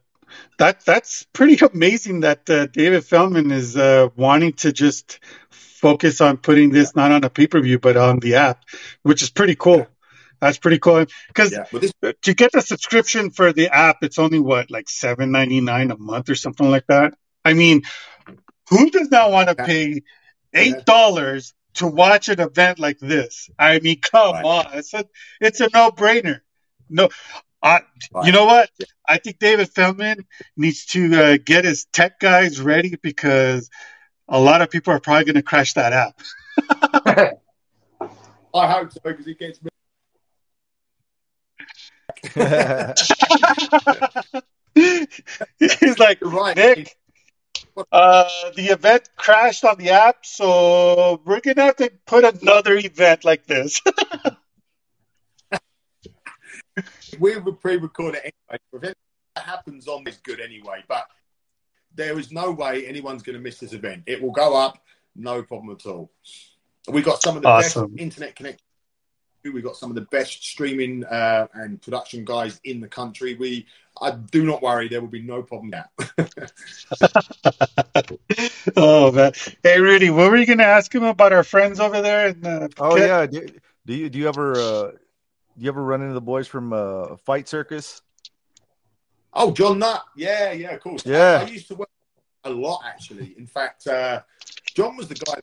that that's pretty (laughs) amazing that uh, David Feldman is uh, wanting to just focus on putting this not on a pay per view but on the app, which is pretty cool. That's pretty cool because Yeah, this to get the subscription for the app, it's only what like seven ninety nine a month or something like that. I mean, who does not want to pay eight dollars to watch an event like this? I mean, come Right. on, it's a it's a no brainer. No, I, Right. you know what? I think David Feldman needs to uh, get his tech guys ready because a lot of people are probably going to crash that app. (laughs) I hope so because he gets me. (laughs) (laughs) He's like, You're right. Nick, uh, the event crashed on the app, so we're gonna have to put another event like this. (laughs) we would pre-record it anyway. If it happens on this good anyway, but there is no way anyone's going to miss this event. It will go up, no problem at all. We got some of the Awesome. best internet connection. We got some of the best streaming uh, and production guys in the country. We, I do not worry, there will be no problem with (laughs) that. oh man, hey Rudy, what were you gonna ask him about our friends over there? In, uh, Oh Phuket? yeah. Do, do you do you ever uh, do you ever run into the boys from uh, Fight Circus? Oh, John Nutt. Yeah, yeah, of course. Yeah. I, I used to work a lot, actually. In fact, uh, John was the guy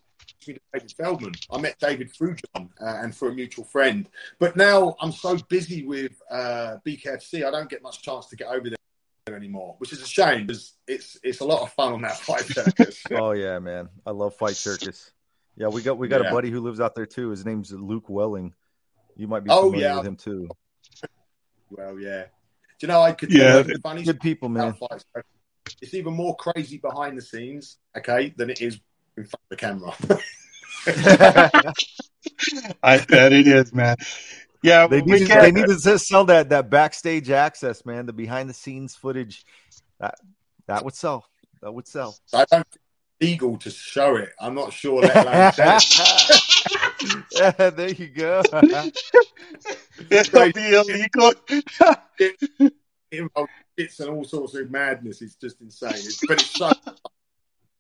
that introduced David Feldman. I met David through John uh, and through a mutual friend. But now I'm so busy with uh, BKFC, I don't get much chance to get over there anymore, which is a shame because it's it's a lot of fun on that (laughs) fight circus. Oh yeah, man. I love Fight Circus. Yeah, we got we got Yeah. a buddy who lives out there too. His name's Luke Welling. You might be Oh, familiar yeah. with him too. well, yeah. Do you know, I could Yeah, tell you the funny Good people, man. about fight circus. It's even more crazy behind the scenes, okay, than it is in front of the camera. (laughs) I bet it is, man. Yeah, They need, to, they need to sell that that backstage access, man. The behind the scenes footage. That that would sell. That would sell. I don't think legal to show it. I'm not sure. Let alone (laughs) sell yeah, there you go. (laughs) It'll be illegal. it involves bits and all sorts of madness. It's just insane. It's, but it's so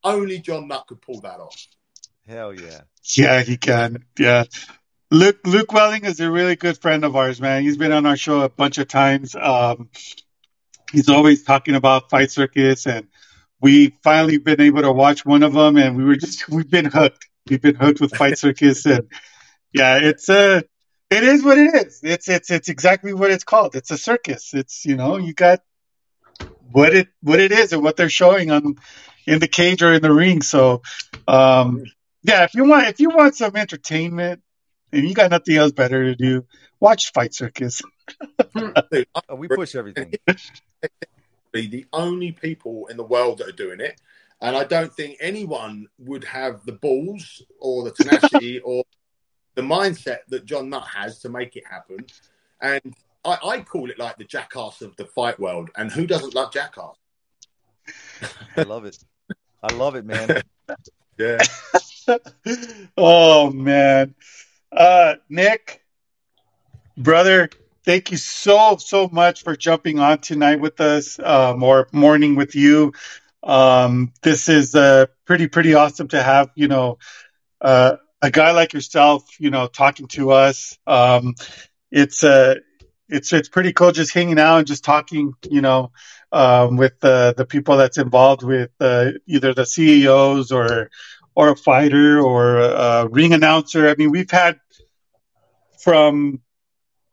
only John Nutt could pull that off. Hell yeah. Yeah, he can. Yeah. Luke Luke Welling is a really good friend of ours, man. He's been on our show a bunch of times. Um, he's always talking about Fight Circus, and we finally been able to watch one of them, and we were just (laughs) we've been hooked. We've been hooked with Fight Circus, and yeah, it's a. Uh, it is what it is. It's it's it's exactly what it's called. It's a circus. It's you know you got what it what it is and what they're showing on in the cage or in the ring. So um, yeah, if you want if you want some entertainment and you got nothing else better to do, watch Fight Circus. (laughs) Oh, we push everything. Be the only people in the world that are doing it. And I don't think anyone would have the balls or the tenacity (laughs) or the mindset that John Nutt has to make it happen. And I, I, call it like the jackass of the fight world. And who doesn't love jackass? I love it. I love it, man. (laughs) yeah. (laughs) oh man. Uh Nick, brother, thank you so so much for jumping on tonight with us, um, or morning with you. Um, this is uh, pretty pretty awesome to have you know uh, a guy like yourself, you know, talking to us. Um, it's uh, it's it's pretty cool just hanging out and just talking, you know, um, with the the people that's involved with uh, either the CEOs or or a fighter or a ring announcer. I mean, we've had from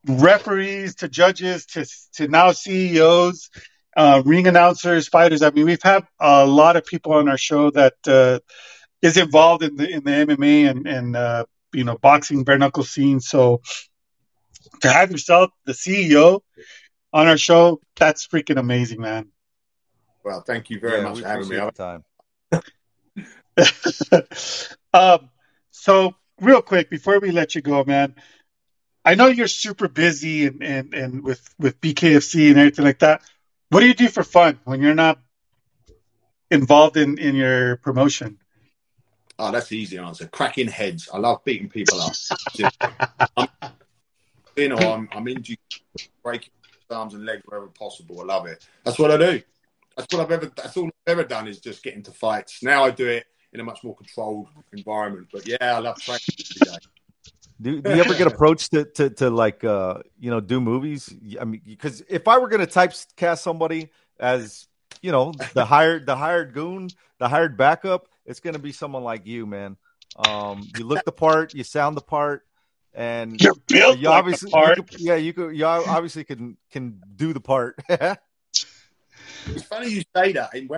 referees to judges to to now CEOs, uh, ring announcers, fighters. I mean, we've had a lot of people on our show that uh, is involved in the in the MMA and and uh, you know boxing bare knuckle scene. So to have yourself the CEO on our show, that's freaking amazing, man. Well, thank you very yeah, much for having me. Time. (laughs) um, so real quick before we let you go, man, I know you're super busy and, and, and with, with BKFC and everything like that. What do you do for fun when you're not involved in, in your promotion? Oh, that's the easy answer. Cracking heads. I love beating people up. I'm, you know, I'm, I'm into breaking arms and legs wherever possible. I love it. That's what I do. That's what I've ever. That's all I've ever done is just get into fights. Now I do it in a much more controlled environment. But yeah, I love training. Do, do you ever get (laughs) approached to, to, to like uh you know do movies? I mean, because if I were gonna typecast somebody as you know the hired the hired goon, the hired backup, it's gonna be someone like you, man. Um, you look the part, you sound the part, and you're built you like obviously, the part. You could, yeah, you could, you obviously can can do the part. (laughs) it's funny you say that. In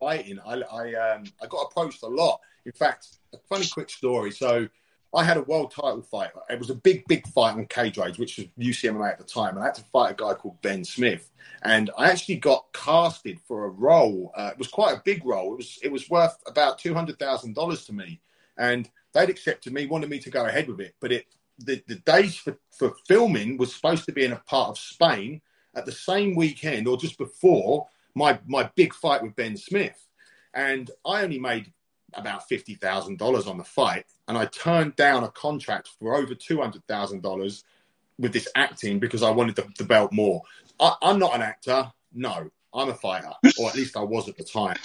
fighting, I I um I got approached a lot. In fact, a funny quick story. So I had a world title fight. It was a big, big fight on Cage Rage, which was ucmma at the time. And I had to fight a guy called Ben Smith. And I actually got casted for a role. Uh, it was quite a big role. It was it was worth about two hundred thousand dollars to me. And they'd accepted me, wanted me to go ahead with it. But it the, the days for, for filming was supposed to be in a part of Spain at the same weekend or just before my my big fight with Ben Smith. And I only made about fifty thousand dollars on the fight, and I turned down a contract for over two hundred thousand dollars with this acting because I wanted the, the belt more. I, I'm not an actor, no, I'm a fighter, or at least I was at the time.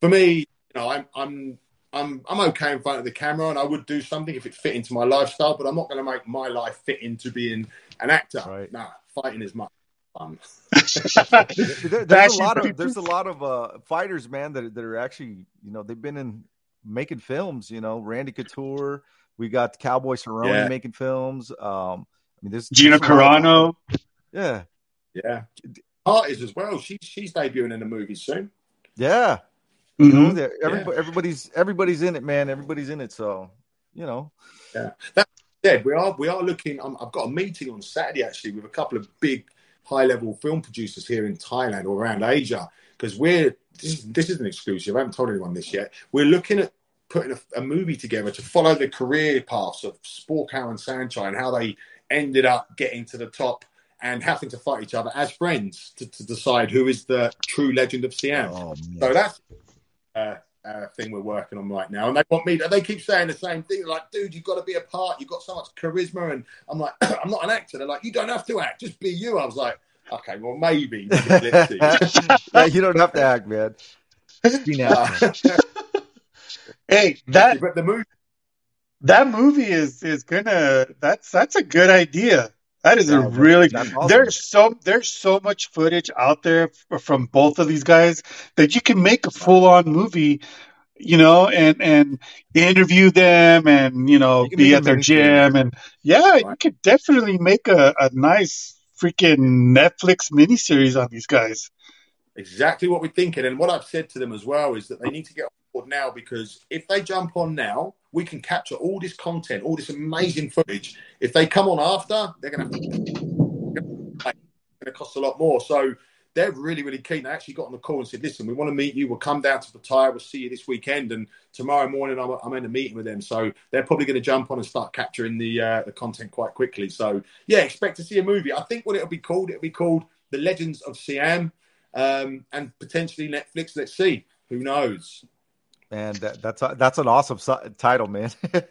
For me, you know, I'm I'm I'm I'm okay in front of the camera, and I would do something if it fit into my lifestyle, but I'm not going to make my life fit into being an actor. Right. Nah, fighting is much fun. (laughs) there, there's a lot of there's a lot of uh, fighters, man, that that are actually you know they've been in making films. You know, Randy Couture. We got Cowboy Cerrone yeah. making films. Um, I mean, there's Gina Carano. Yeah, yeah. Hart is as well. She's she's debuting in a movie soon. Yeah. Mm-hmm. You know, everybody, yeah. everybody's everybody's in it, man. Everybody's in it. So, you know. Yeah. That said, we are we are looking. Um, I've got a meeting on Saturday actually with a couple of big high level film producers here in Thailand or around Asia because we're this is, this is an exclusive. I haven't told anyone this yet. We're looking at putting a, a movie together to follow the career paths of Buakaw and Saenchai and how they ended up getting to the top and having to fight each other as friends to, to decide who is the true legend of Siam. Oh, so that's uh, uh, thing we're working on right now. And they want me to, they keep saying the same thing. like, dude, you've got to be a part. You've got so much charisma. And I'm like, (clears throat) I'm not an actor. They're like, you don't have to act. Just be you. I was like, okay, well, maybe. (laughs) yeah, you don't have to act, man. Be (laughs) hey, that. But the movie, that movie is is gonna that's that's a good idea. That is a Yeah, that- really awesome. there's so there's so much footage out there from both of these guys that you can make a full on movie, you know, and and interview them and you know You be at their gym and yeah, you could definitely make a, a nice freaking Netflix miniseries on these guys. Exactly what we're thinking. And what I've said to them as well is that they need to get now because if they jump on now, we can capture all this content, all this amazing footage. If they come on after, they're going to (laughs) going to cost a lot more. So they're really, really keen. They actually got on the call and said, listen, we want to meet you. We'll come down to Pattaya. We'll see you this weekend. And tomorrow morning, I'm, I'm in a meeting with them. So they're probably going to jump on and start capturing the, uh, the content quite quickly. So, yeah, expect to see a movie. I think what it'll be called, it'll be called The Legends of Siam um, and potentially Netflix. Let's see. Who knows? Man, that, that's a, that's an awesome si- title, man. (laughs) I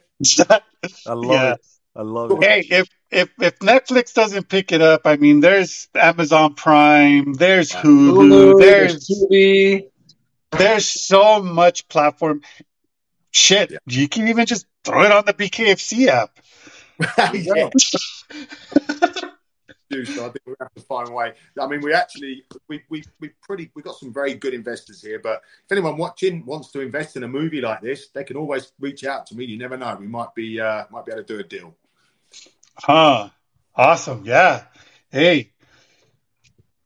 love Yeah. it. I love it. Hey, if if if Netflix doesn't pick it up, I mean, there's Amazon Prime, there's Hulu, Hulu, there's there's Tubi. there's so much platform. Shit, Yeah. you can even just throw it on the BKFC app. (laughs) (laughs) yeah. Do. So I think we have to find a way. I mean, we actually we we we pretty we got some very good investors here. But if anyone watching wants to invest in a movie like this, they can always reach out to me. You never know. We might be uh, might be able to do a deal. Huh. Awesome. Yeah. Hey,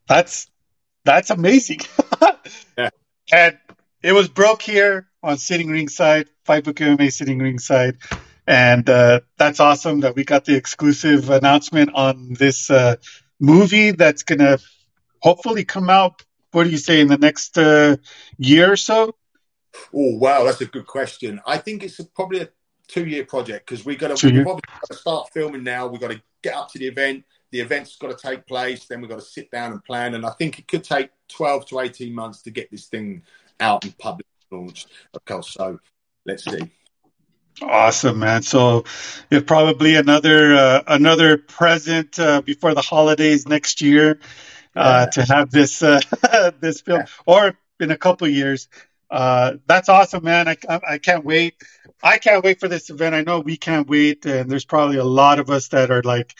that's that's amazing. (laughs) Yeah. And it was broke here on sitting ringside, Fight Book MMA sitting ringside. And uh, that's awesome that we got the exclusive announcement on this uh, movie that's going to hopefully come out. What do you say in the next uh, year or so? Oh wow, that's a good question. I think it's a, probably a two year project because we got to Two we've probably got to start filming now. We've got to get up to the event. The event's got to take place. Then we've got to sit down and plan. And I think it could take twelve to eighteen months to get this thing out and public launched. Of course, so let's see. Awesome, man. So, if probably another uh, another present uh, before the holidays next year uh, to have this uh, (laughs) this film, or in a couple of years. Uh, that's awesome, man. I, I I can't wait. I can't wait for this event. I know we can't wait, and there's probably a lot of us that are like,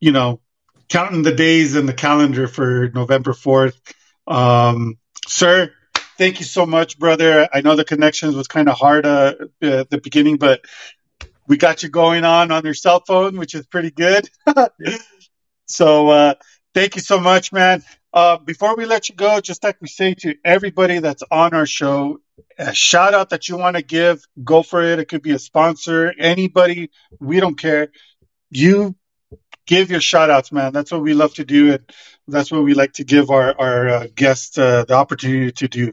you know, counting the days in the calendar for November fourth. Um, sir, thank you so much, brother. I know the connections was kind of hard uh, at the beginning, but we got you going on on your cell phone, which is pretty good. (laughs) so uh, thank you so much, man. Uh, before we let you go, just like we say to everybody that's on our show, a shout out that you want to give, go for it. It could be a sponsor, anybody. We don't care. You give your shout outs, man. That's what we love to do. And that's what we like to give our, our uh, guests uh, the opportunity to do.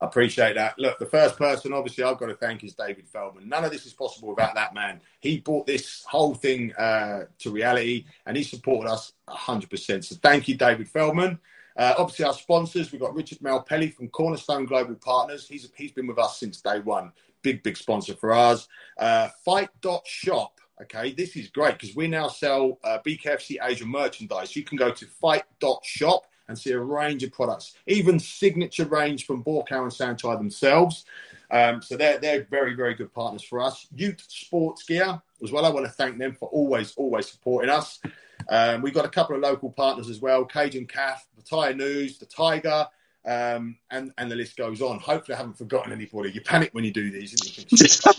I appreciate that. Look, the first person, obviously, I've got to thank is David Feldman. None of this is possible without that man. He brought this whole thing uh, to reality and he supported us 100%. So thank you, David Feldman. Uh, obviously, our sponsors, we've got Richard Malpelli from Cornerstone Global Partners. He's, he's been with us since day one. Big, big sponsor for ours. Uh, Fight.shop. Okay, this is great because we now sell uh, BKFC Asia merchandise. You can go to fight.shop and see a range of products, even signature range from Buakaw and Saenchai themselves. Um, so they're, they're very, very good partners for us. Youth Sports Gear as well. I want to thank them for always, always supporting us. Um, we've got a couple of local partners as well, Cajun Calf, the Thai News, the Tiger, um, and, and the list goes on. Hopefully I haven't forgotten anybody. You panic when you do these. (laughs)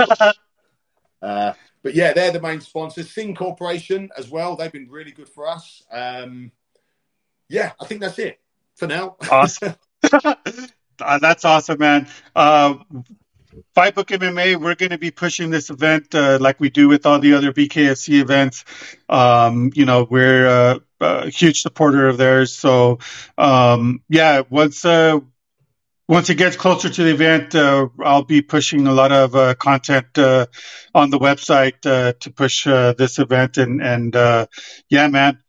uh, but yeah, they're the main sponsors. Sing Corporation as well. They've been really good for us. Um, yeah, I think that's it for now. awesome. (laughs) Uh, that's awesome, man. Uh, Fight Book MMA, we're going to be pushing this event uh, like we do with all the other BKFC events. Um, you know, we're uh, a huge supporter of theirs. So, um, yeah, once uh, once it gets closer to the event, uh, I'll be pushing a lot of uh, content uh, on the website uh, to push uh, this event. And and uh, yeah, man,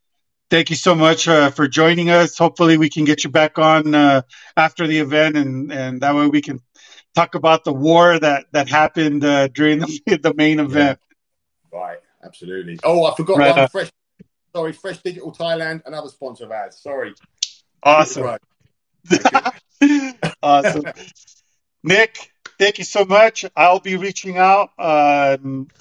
thank you so much uh, for joining us. Hopefully, we can get you back on uh, after the event, and and that way we can talk about the war that that happened uh, during the, (laughs) the main event. right, absolutely. Oh, I forgot Right. one. Fresh, sorry, Fresh Digital Thailand, another sponsor of ours. Sorry. Awesome, Right. (laughs) Awesome. (laughs) Nick, thank you so much. I'll be reaching out. Uh,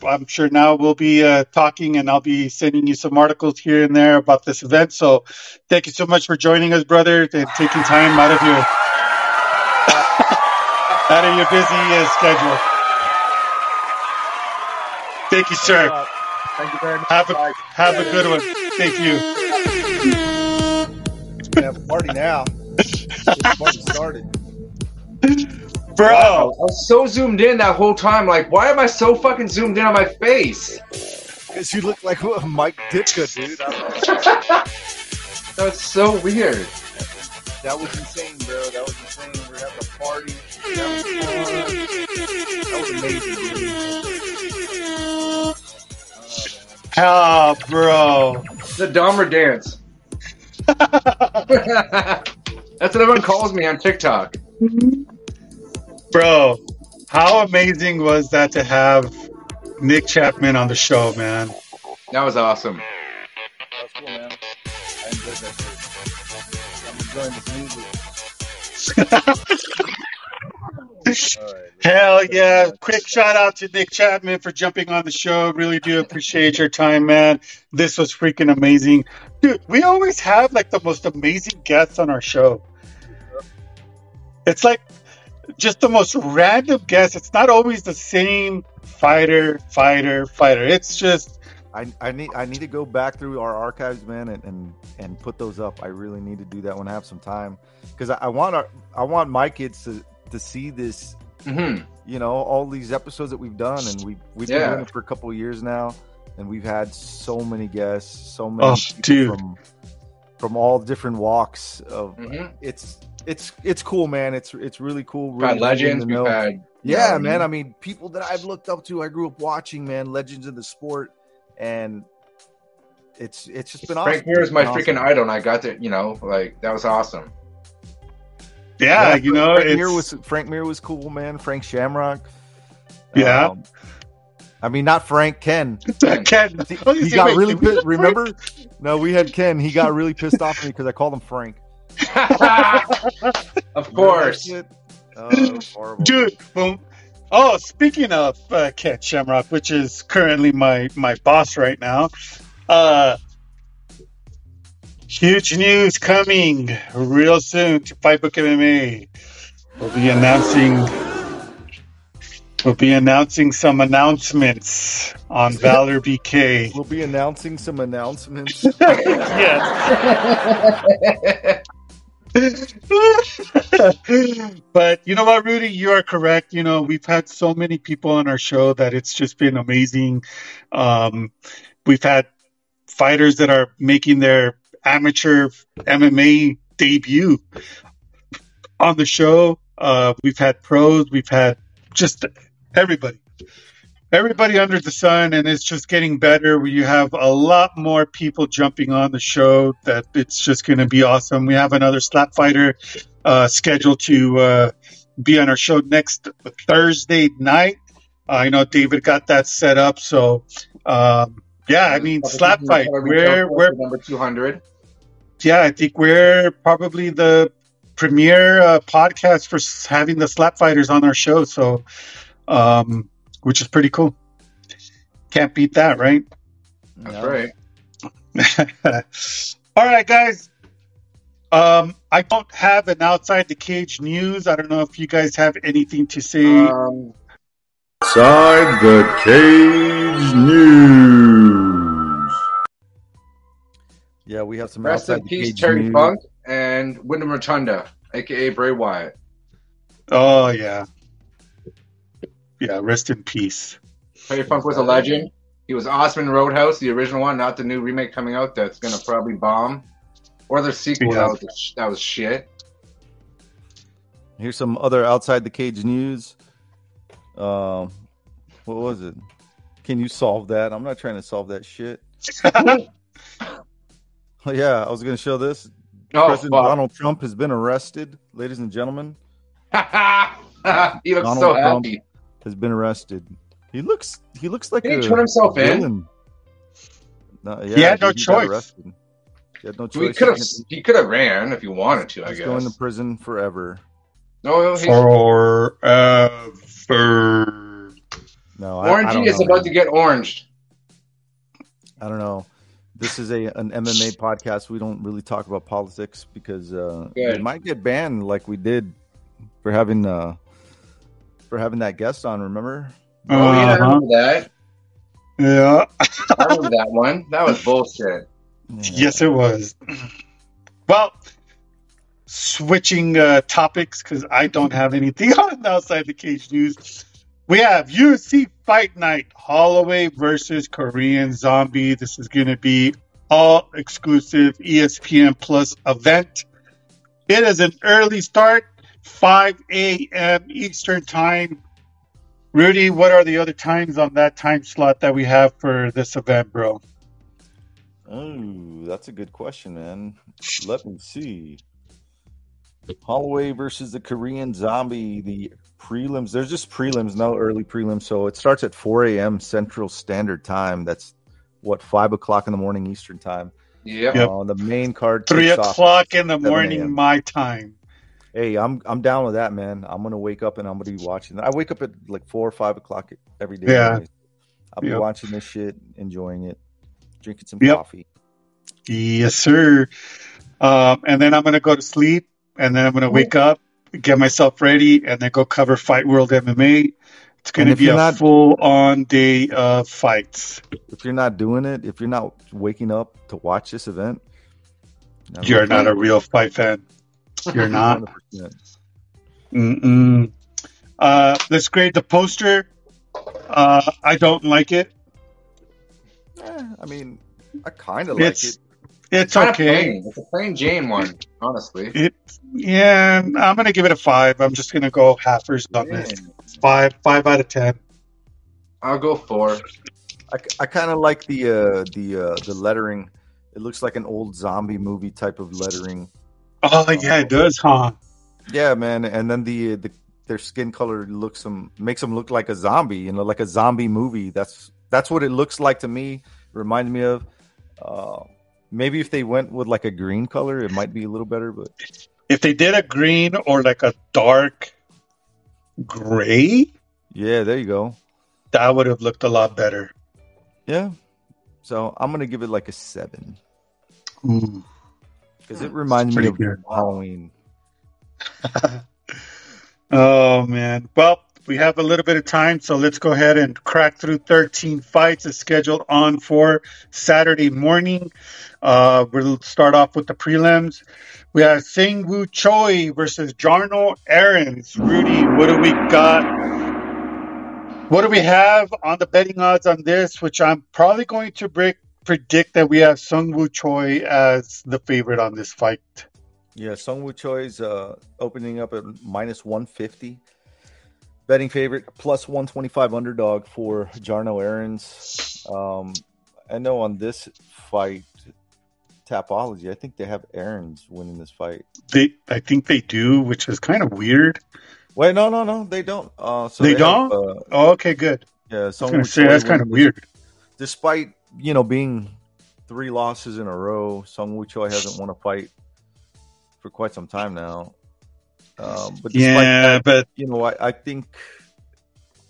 I'm sure now we'll be uh, talking, and I'll be sending you some articles here and there about this event. So, thank you so much for joining us, brother, and taking time out of your (laughs) out of your busy uh, schedule. Thank you, sir. Thank you very much. Have a Bye. have a good one. Thank you. We have a party now. Party started. (laughs) Bro, I was so zoomed in that whole time. Like, why am I so fucking zoomed in on my face? Because you look like Mike Ditka, dude. I don't. (laughs) That's so weird. That was insane, bro. That was insane. We are having a party. That was fun. That was amazing, dude. oh, bro. The Dahmer dance. (laughs) (laughs) That's what everyone calls me on TikTok. Mm-hmm. Bro, how amazing was that to have Nick Chapman on the show, man? That was awesome. That was cool, man. I enjoyed that. I'm enjoying this music. All right. Hell yeah. Quick shout out to Nick Chapman for jumping on the show. Really do appreciate your time, man. This was freaking amazing. Dude, we always have like the most amazing guests on our show. It's like just the most random guests. It's not always the same fighter, fighter, fighter. It's just I, I need I need to go back through our archives, man, and, and, and put those up. I really need to do that when I have some time because I, I want our, I want my kids to to see this. hmm You know, all these episodes that we've done, and we we've been Yeah. doing it for a couple of years now, and we've had so many guests, so many Oh, dude. from from all different walks of. hmm It's it's it's cool, man. It's it's really cool. We've had really getting legends. We've know- had yeah, um, man. I mean, people that I've looked up to, I grew up watching, man, legends of the sport, and it's it's just been awesome. Frank Mir is my It's freaking awesome. idol, and I got to, you know, like that was awesome. yeah, you know, Frank it's Mir was Frank Mir was cool, man. Frank Shamrock. Yeah. Um, I mean, not Frank Ken. (laughs) (laughs) Ken. He, Oh, he got wait, really pissed. have Frank? Remember? No, we had Ken. He got really pissed off at me because I called him Frank. (laughs) of course. Remember that shit? Oh, that was horrible. dude. Well, oh, speaking of uh, Ken Shamrock, which is currently my my boss right now, uh, huge news coming real soon to Fightbook MMA. We'll be announcing. We'll be announcing some announcements on Valor BK. We'll be announcing some announcements. (laughs) yes. (laughs) (laughs) but you know what, Rudy, you are correct. You know, we've had so many people on our show that it's just been amazing. Um, we've had fighters that are making their amateur MMA debut on the show. Uh, we've had pros, we've had just everybody. Everybody under the sun, and it's just getting better. You have a lot more people jumping on the show. That it's just going to be awesome. We have another slap fighter uh, scheduled to uh, be on our show next Thursday night. I know David got that set up, so um, yeah. I mean, slap fight. We're we're number two hundred. yeah. I think we're probably the premier uh, podcast for having the slap fighters on our show. So, um, which is pretty cool. Can't beat that, right? That's No. right. (laughs) All right, guys. Um, I don't have an outside the cage news. I don't know if you guys have anything to say. Um, Side the Cage News. Yeah, we have some rest outside in the peace, cage Terry news. Funk and Wyndham Rotunda, aka Bray Wyatt. oh yeah, yeah. Rest in peace. Terry Funk was a legend. He was awesome in Roadhouse, the original one, not the new remake coming out that's gonna probably bomb, or the sequel Yeah. that was that was shit. Here's some other outside the cage news. Um, what was it? Can you solve that? I'm not trying to solve that shit. Oh, (laughs) yeah, I was going to show this. Oh President fuck! Donald Trump has been arrested, ladies and gentlemen. (laughs) he looks Donald so Trump. happy. Has been arrested. He looks. He looks like Did he a turn himself in? villain. No, yeah, He had no got choice. He had no choice. We could have he could have ran if he wanted to. I guess going to prison forever. No, he's, Forever. Rudy don't is know, about man. to get oranged. I don't know. This is a an MMA podcast. We don't really talk about politics because uh, Good. we might get banned, like we did for having uh, for having that guest on. Remember? Oh yeah, Uh-huh. remember that. Yeah. I remember that one. That was bullshit. Yes, it was. Well, switching uh, topics because I don't have anything (laughs) on outside the cage news. We have UFC Fight Night Holloway versus Korean Zombie. This is going to be all exclusive ESPN Plus event. It is an early start, 5 a.m. Eastern Time. Rudy, what are the other times on that time slot that we have for this event, bro? Oh, that's a good question, man. Let me see. Holloway versus the Korean Zombie. The prelims. There's just prelims, no early prelims. So it starts at 4 a.m. Central Standard Time. That's what five o'clock in the morning Eastern Time. Yeah. Yep. Uh, the main card. Three kicks off- o'clock in the morning, my time. Hey, I'm I'm down with that, man. I'm gonna wake up and I'm gonna be watching. I wake up at like four or five o'clock every day. Yeah. anyways. I'll be Yep. watching this shit, enjoying it, drinking some Yep. coffee. Yes, sir. Um, and then I'm gonna go to sleep, and then I'm gonna wake up, get myself ready, and then go cover Fight World MMA. It's gonna be a not- full-on day of fights. If you're not doing it, if you're not waking up to watch this event, You're not a real fight fan. You're (laughs) not. 100%. Mm-mm. Uh, let's grade the poster. Uh, I don't like it. Eh, I mean, I kind of like It's it. it's Kinda okay. plain. It's a plain Jane one, honestly. It yeah, I'm gonna give it a five. I'm just gonna go halfers on this. Five, five out of ten. I'll go four. I, I kind of like the uh, the uh, the lettering. It looks like an old zombie movie type of lettering. Oh yeah, it does, huh? Yeah, man. And then the the their skin color looks them makes them look like a zombie. You know, like a zombie movie. That's that's what it looks like to me. Reminds me of. Uh, maybe if they went with like a green color, it might be a little better. But If they did a green or like a dark gray, yeah, there you go. that would have looked a lot better. Yeah. So I'm gonna give it like a seven Ooh. Because it reminds me of good. Halloween. (laughs) Oh man. Well, we have a little bit of time, so let's go ahead and crack through 13 fights as scheduled on for Saturday morning. Uh, we'll start off with the prelims. We have SeungWoo Choi versus Jarno Errens. Rudy, what do we got? What do we have on the betting odds on this? Which I'm probably going to break, predict that we have SeungWoo Choi as the favorite on this fight. Yeah, SeungWoo Choi's uh, opening up at minus 150. Betting favorite plus 125 underdog for Jarno Errens. Um, I know on this fight, Tapology, I think they have Errens winning this fight. They, I think they do, which is kind of weird. Wait, no, no, no, they don't. Uh, so They have, don't? uh, Oh, okay, good. yeah, I was to say Choi that's kind of weird. Despite you know being three losses in a row, SeungWoo Choi hasn't won a fight for quite some time now. Um, but Yeah, that, but you know, I, I think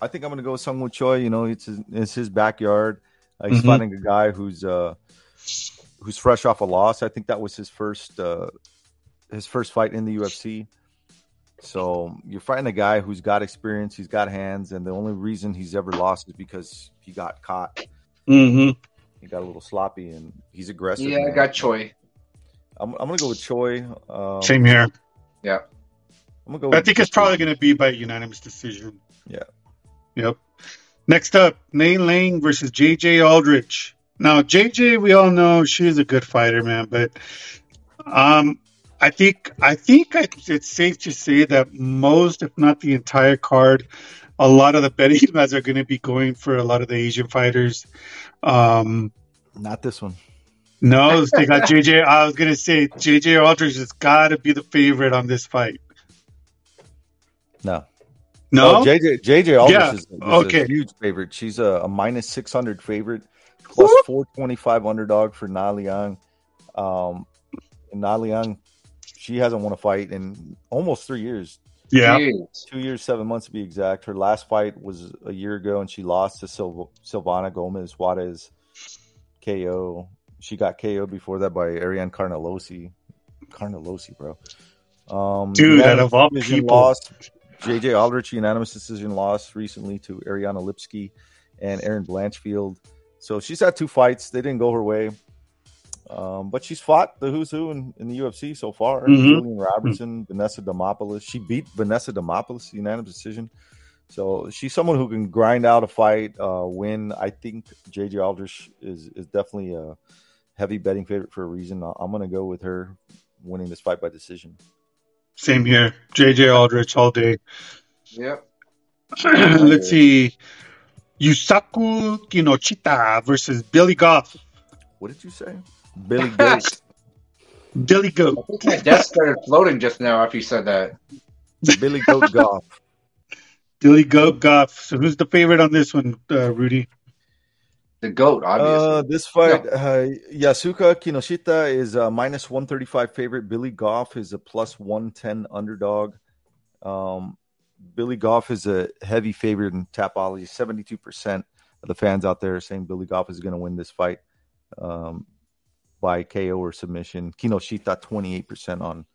I think I'm gonna go with SeungWoo Choi. You know, it's his, it's his backyard. Uh, he's Mhm. finding a guy who's uh, who's fresh off a loss. I think that was his first uh, his first fight in the UFC. So you're fighting a guy who's got experience, he's got hands, and the only reason he's ever lost is because he got caught. mhm. He got a little sloppy, and he's aggressive. Yeah, I got Choi. I'm, I'm gonna go with Choi. Um, same here. Yeah. I'm gonna go. I with think it's probably going to be by unanimous decision. Yeah. Yep. Next up, Na Liang versus JJ Aldrich. Now, JJ, we all know she's a good fighter, man, but um, I think I think it's safe to say that most, if not the entire card, a lot of the betting guys are going to be going for a lot of the Asian fighters. Um, not this one. no, they got JJ. I was going to say JJ Aldrich has got to be the favorite on this fight. No. No, Oh, JJ JJ Aldrich Yeah, is, is okay. a huge favorite. She's a, a minus six hundred favorite, four twenty five underdog for Na Liang. Um, and Na Liang, she hasn't won a fight in almost three years. Yeah. Jeez. two years, seven months to be exact. Her last fight was a year ago, and she lost to Sil- Silvana Gomez Juarez KO. She got KO before that by Ariane Carnelossi. Carnelossi, bro. Um, Dude, out unanimous of all people. loss. JJ Aldrich unanimous decision loss recently to Ariane Lipski and Erin Blanchfield. So she's had two fights. They didn't go her way. Um, but she's fought the who's who in, in the UFC so far. Mhm. Gillian Robertson, Vanessa Demopoulos. She beat Vanessa Demopoulos unanimous decision. So she's someone who can grind out a fight, uh, win. I think JJ Aldrich is is definitely a heavy betting favorite for a reason. I- I'm going to go with her winning this fight by decision. Same here. JJ Aldrich all day. Yep. (clears throat) Let's see. Yusaku Kinoshita versus Billy Goff. What did you say? Billy Goat. (laughs) Billy Goat. I think my desk started floating just now after you said that. Billy Goat Goff. Billy Goat Goff. So who's the favorite on this one, uh, Rudy? The goat, obviously. Uh, this fight, uh, Yusaku Kinoshita is a minus 135 favorite. Billy Goff is a plus 110 underdog. Um, Billy Goff is a heavy favorite in Tapology. 72% of the fans out there are saying Billy Goff is going to win this fight um, by KO or submission. Kinoshita, 28% on,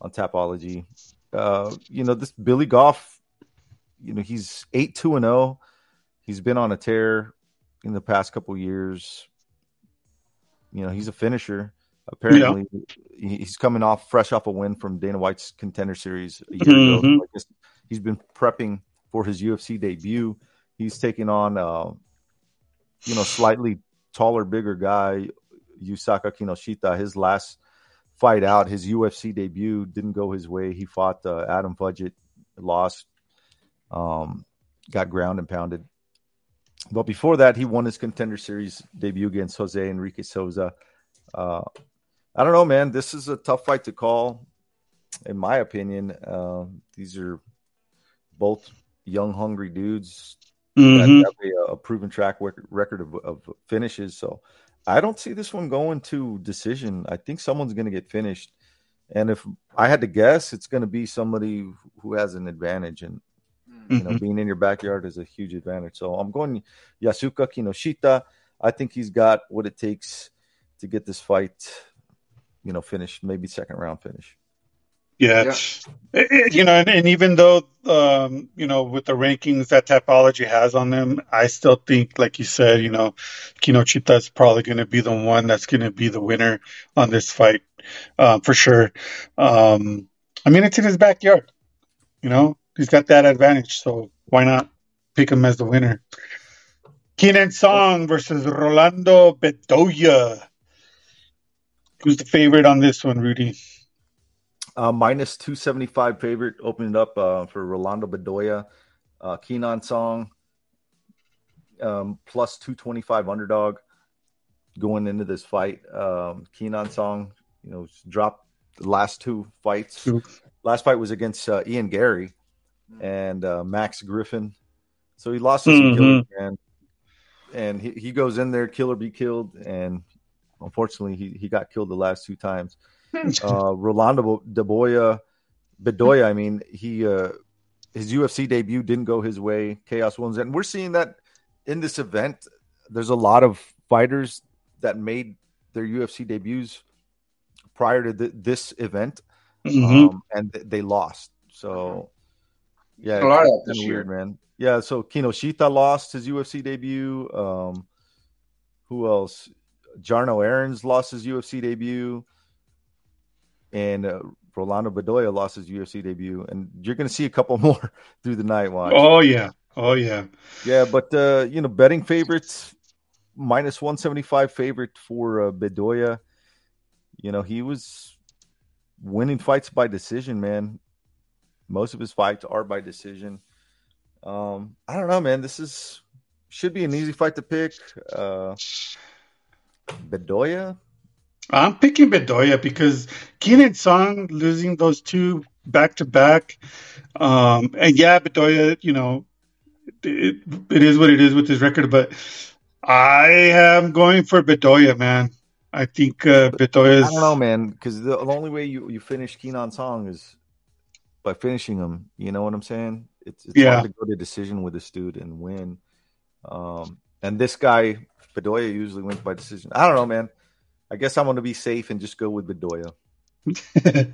on Tapology. Uh, you know, this Billy Goff, you know, he's 8 2 and 0. He's been on a tear in the past couple years. You know, he's a finisher. Apparently, he- he's coming off fresh off a win from Dana White's Contender Series a year ago. Mhm. I guess he's been prepping for his UFC debut. He's taking on, uh, you know, slightly taller, bigger guy, Yusaku Kinoshita. His last fight out, his UFC debut, didn't go his way. He fought uh, Adam Fugitt, lost, um, got ground and pounded. But before that, he won his contender series debut against Jose Enrique Souza. Uh, I don't know, man. This is a tough fight to call, in my opinion. Uh, these are both young, hungry dudes that Mhm. have a, a proven track record of, of finishes. So I don't see this one going to decision. I think someone's going to get finished. And if I had to guess, it's going to be somebody who has an advantage. And you know, Mhm. being in your backyard is a huge advantage. So I'm going Yusaku Kinoshita. I think he's got what it takes to get this fight, you know, finished, maybe second round finish. Yeah. Yeah. Eh, eh, You know, and, and even though, um, you know, with the rankings that Tapology has on them, I still think, like you said, you know, Kinoshita is probably going to be the one that's going to be the winner on this fight, uh, for sure. Um, I mean, it's in his backyard, you know, he's got that advantage, so why not pick him as the winner? Kenan Song versus Rolando Bedoya. Who's the favorite on this one, Rudy? Uh, minus 275 favorite opening up uh, for Rolando Bedoya. Uh, Kenan Song, um, plus 225 underdog going into this fight. Um, Kenan Song, you know, dropped the last two fights. Two. Last fight was against uh, Ian Garry and uh, Max Griffin. So he lost to some Mhm. killers, man. And he, he goes in there, kill or be killed. And unfortunately, he, he got killed the last two times (laughs) uh, Rolando Bedoya, Bedoya. I mean, he uh, his UFC debut didn't go his way. Chaos wins, and we're seeing that in this event. There's a lot of fighters that made their UFC debuts prior to th- this event, Mhm. um, and th- they lost. So, yeah, A lot of it's this kinda year. weird, man. Yeah, so Kinoshita lost his UFC debut. Um, who else? Jarno Errens lost his UFC debut, and uh, Rolando Bedoya lost his UFC debut. And you're going to see a couple (laughs) more through the night. Watch. Oh yeah, oh yeah. Yeah, but uh, you know, betting favorites minus one seventy five favorite for uh, Bedoya. You know, he was winning fights by decision, man. Most of his fights are by decision. Um, I don't know, man. This is should be an easy fight to pick. Uh, Bedoya, I'm picking Bedoya because Kenan Song losing those two back to back, um, and yeah, Bedoya, you know, it, it is what it is with his record, but I am going for Bedoya, man. I think uh, Bedoya I is. don't know, man, because the, the only way you, you finish Keenan Song is by finishing him. You know what I'm saying? It's, it's Yeah. hard to go to decision with this dude and win. Um, and this guy Bedoya usually wins by decision. I don't know, man. I guess I'm going to be safe and just go with Bedoya. (laughs)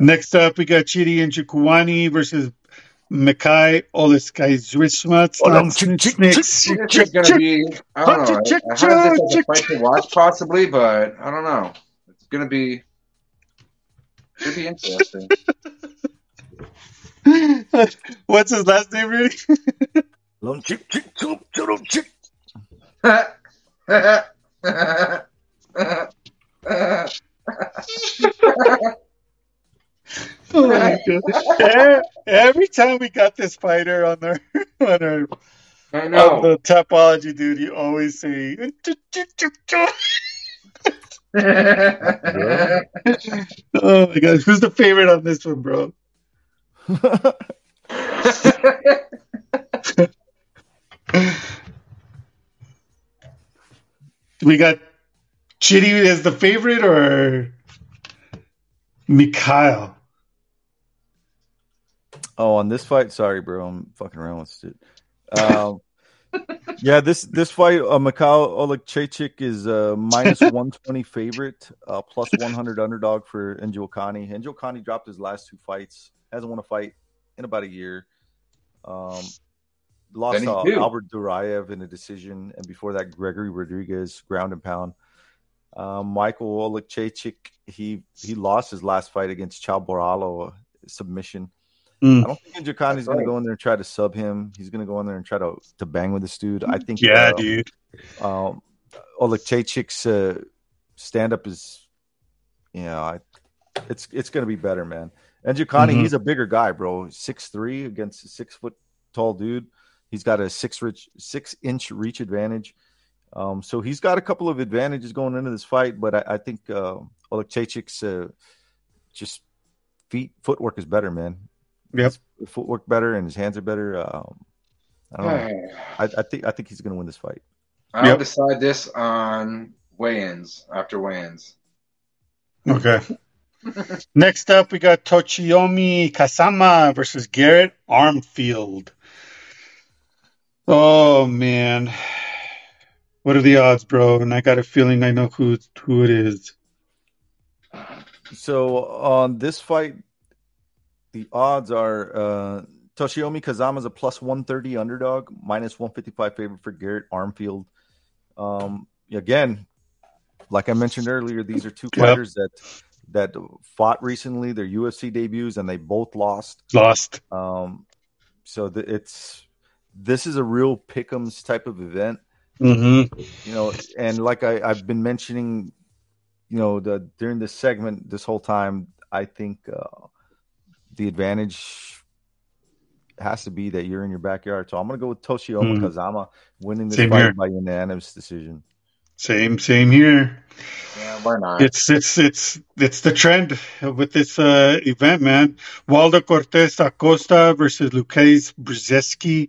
Next up, we got Chidi Njokuani versus Mikai Oleskaizwismat. Hold on, oh, chick, chick, This is gonna be. I don't know. I, I have this as a fight to watch, possibly, but I don't know. It's gonna be. Should be interesting. (laughs) What's his last name, really? Lone chick, chick, chick, chick, (laughs) chick. Oh my god! Eh, Every time we got this fighter on our (laughs) on our I on know. the Tapology, dude, you always say. (laughs) Oh my god, who's the favorite on this one, bro? (laughs) We got Chitty as the favorite or Mikhail? Oh, on this fight, sorry, bro, I'm fucking around with it. Um, (laughs) yeah, this this fight, uh, Mikhail Olekchechik is uh, minus (laughs) one twenty favorite, uh, plus one hundred underdog for Njokuani. Enjo Kani dropped his last two fights, hasn't won a fight in about a year. Um, lost uh. Albert Duraev in a decision, and before that, Gregory Rodrigues ground and pound. Um, Michael Olekchechik, he he lost his last fight against Caio Borralho, submission. Mm. I don't think Njokuani's That's going right. to go in there and try to sub him. He's going to go in there and try to to bang with this dude. I think. Yeah, uh, dude. Um, Olekchechik's uh, stand up is, you know, I, it's it's going to be better, man. And Njokuani, Mhm. he's a bigger guy, bro. Six three against a six foot tall dude. He's got a six rich six inch reach advantage. Um, so he's got a couple of advantages going into this fight, but I, I think uh, Olekchechik's uh, just feet footwork is better, man. Yep. His footwork better and his hands are better. Um, I don't know. (sighs) I, I think I think he's going to win this fight. I'll Yep. decide this on weigh-ins after weigh-ins. Okay. (laughs) Next up, we got Toshiomi Kazama versus Garrett Armfield. Oh man, what are the odds, bro? And I got a feeling I know who who it is. So on this fight, the odds are uh, Toshiomi Kazama's a plus 130 underdog, minus 155 favorite for Garrett Armfield. Um, again, like I mentioned earlier, these are two Yep. fighters that that fought recently. Their UFC debuts, and they both lost. Lost. Um, so the, it's this is a real pick'ems type of event Mm-hmm. you know and like I, i've been mentioning you know the during this segment this whole time i think uh the advantage has to be that you're in your backyard so i'm gonna go with toshiomi Mhm. kazama winning this Same fight here. by unanimous decision Same, same here. Yeah, why not? It's it's it's it's the trend with this uh, event, man. Waldo Cortes Acosta versus Lukasz Brzezinski.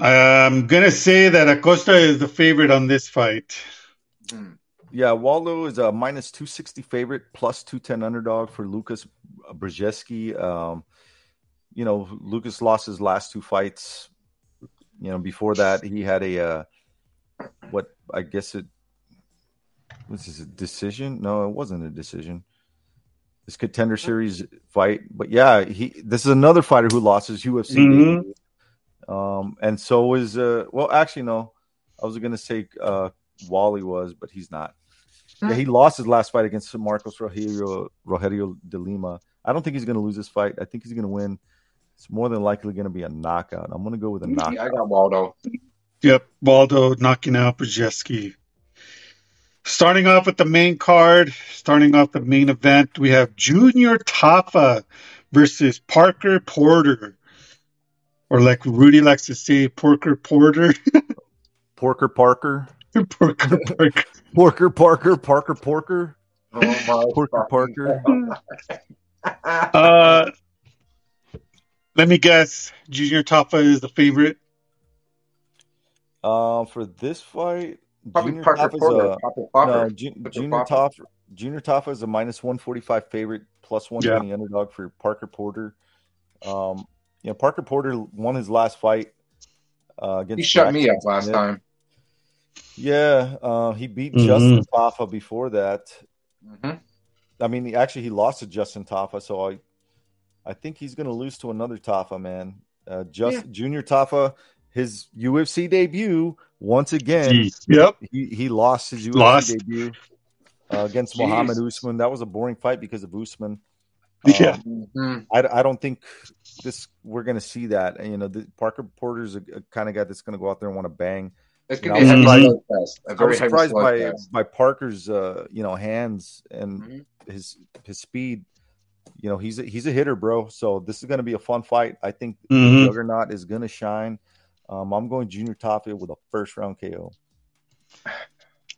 I'm gonna say that Acosta is the favorite on this fight. Hmm. yeah waldo is a minus 260 favorite plus 210 underdog for lucas brzezinski um you know lucas lost his last two fights you know before that he had a uh what i guess it was this a decision no it wasn't a decision this contender series fight but yeah he this is another fighter who lost his ufc Mhm. Debut. um and so is uh well actually no i was gonna say uh wally was but he's not yeah he lost his last fight against marcos rogerio rogerio de lima i don't think he's gonna lose this fight i think he's gonna win it's more than likely gonna be a knockout i'm gonna go with a knockout I got Waldo. Yep, Waldo knocking out Brzezinski. Starting off with the main card, starting off the main event, we have Junior Tafa versus Parker Porter. Or like Rudy likes to say, Porker Porter. porker parker (laughs) Porker Parker. porker parker parker porker Oh my porker parker Uh, let me guess, Junior Tafa is the favorite. Uh, for this fight, Probably Junior Parker Top is Porter. a Papa no. Popper. Ju- Put your Junior papa. Junior Tafa is a minus 145 favorite, plus 120 underdog for Parker Porter. Um, you know, Parker Porter won his last fight uh, against. He shut me up last Smith. time. Yeah, uh, he beat Mhm. Justin Tafa before that. hmm I mean, he, actually, he lost to Justin Tafa, so I, I think he's going to lose to another Tafa man. Uh, just Yeah. Junior Tafa, his UFC debut once again. Gee, Yep. He he lost his UFC Lost. debut uh, against Jesus. Muhammad Usman. That was a boring fight because of Usman. Yeah. Um, hmm I, I don't think this we're going to see that. And, you know, the, Parker Porter's a, a kind of guy that's going to go out there and want to bang. It's gonna be a know, heavy Mhm. slugfest. A I was surprised by slugfest. by Parker's uh, you know hands and Mhm. his his speed. You know, he's a, he's a hitter, bro. So this is going to be a fun fight. I think Mhm. Juggernaut is going to shine. Um, I'm going Junior Tapia with a first round KO.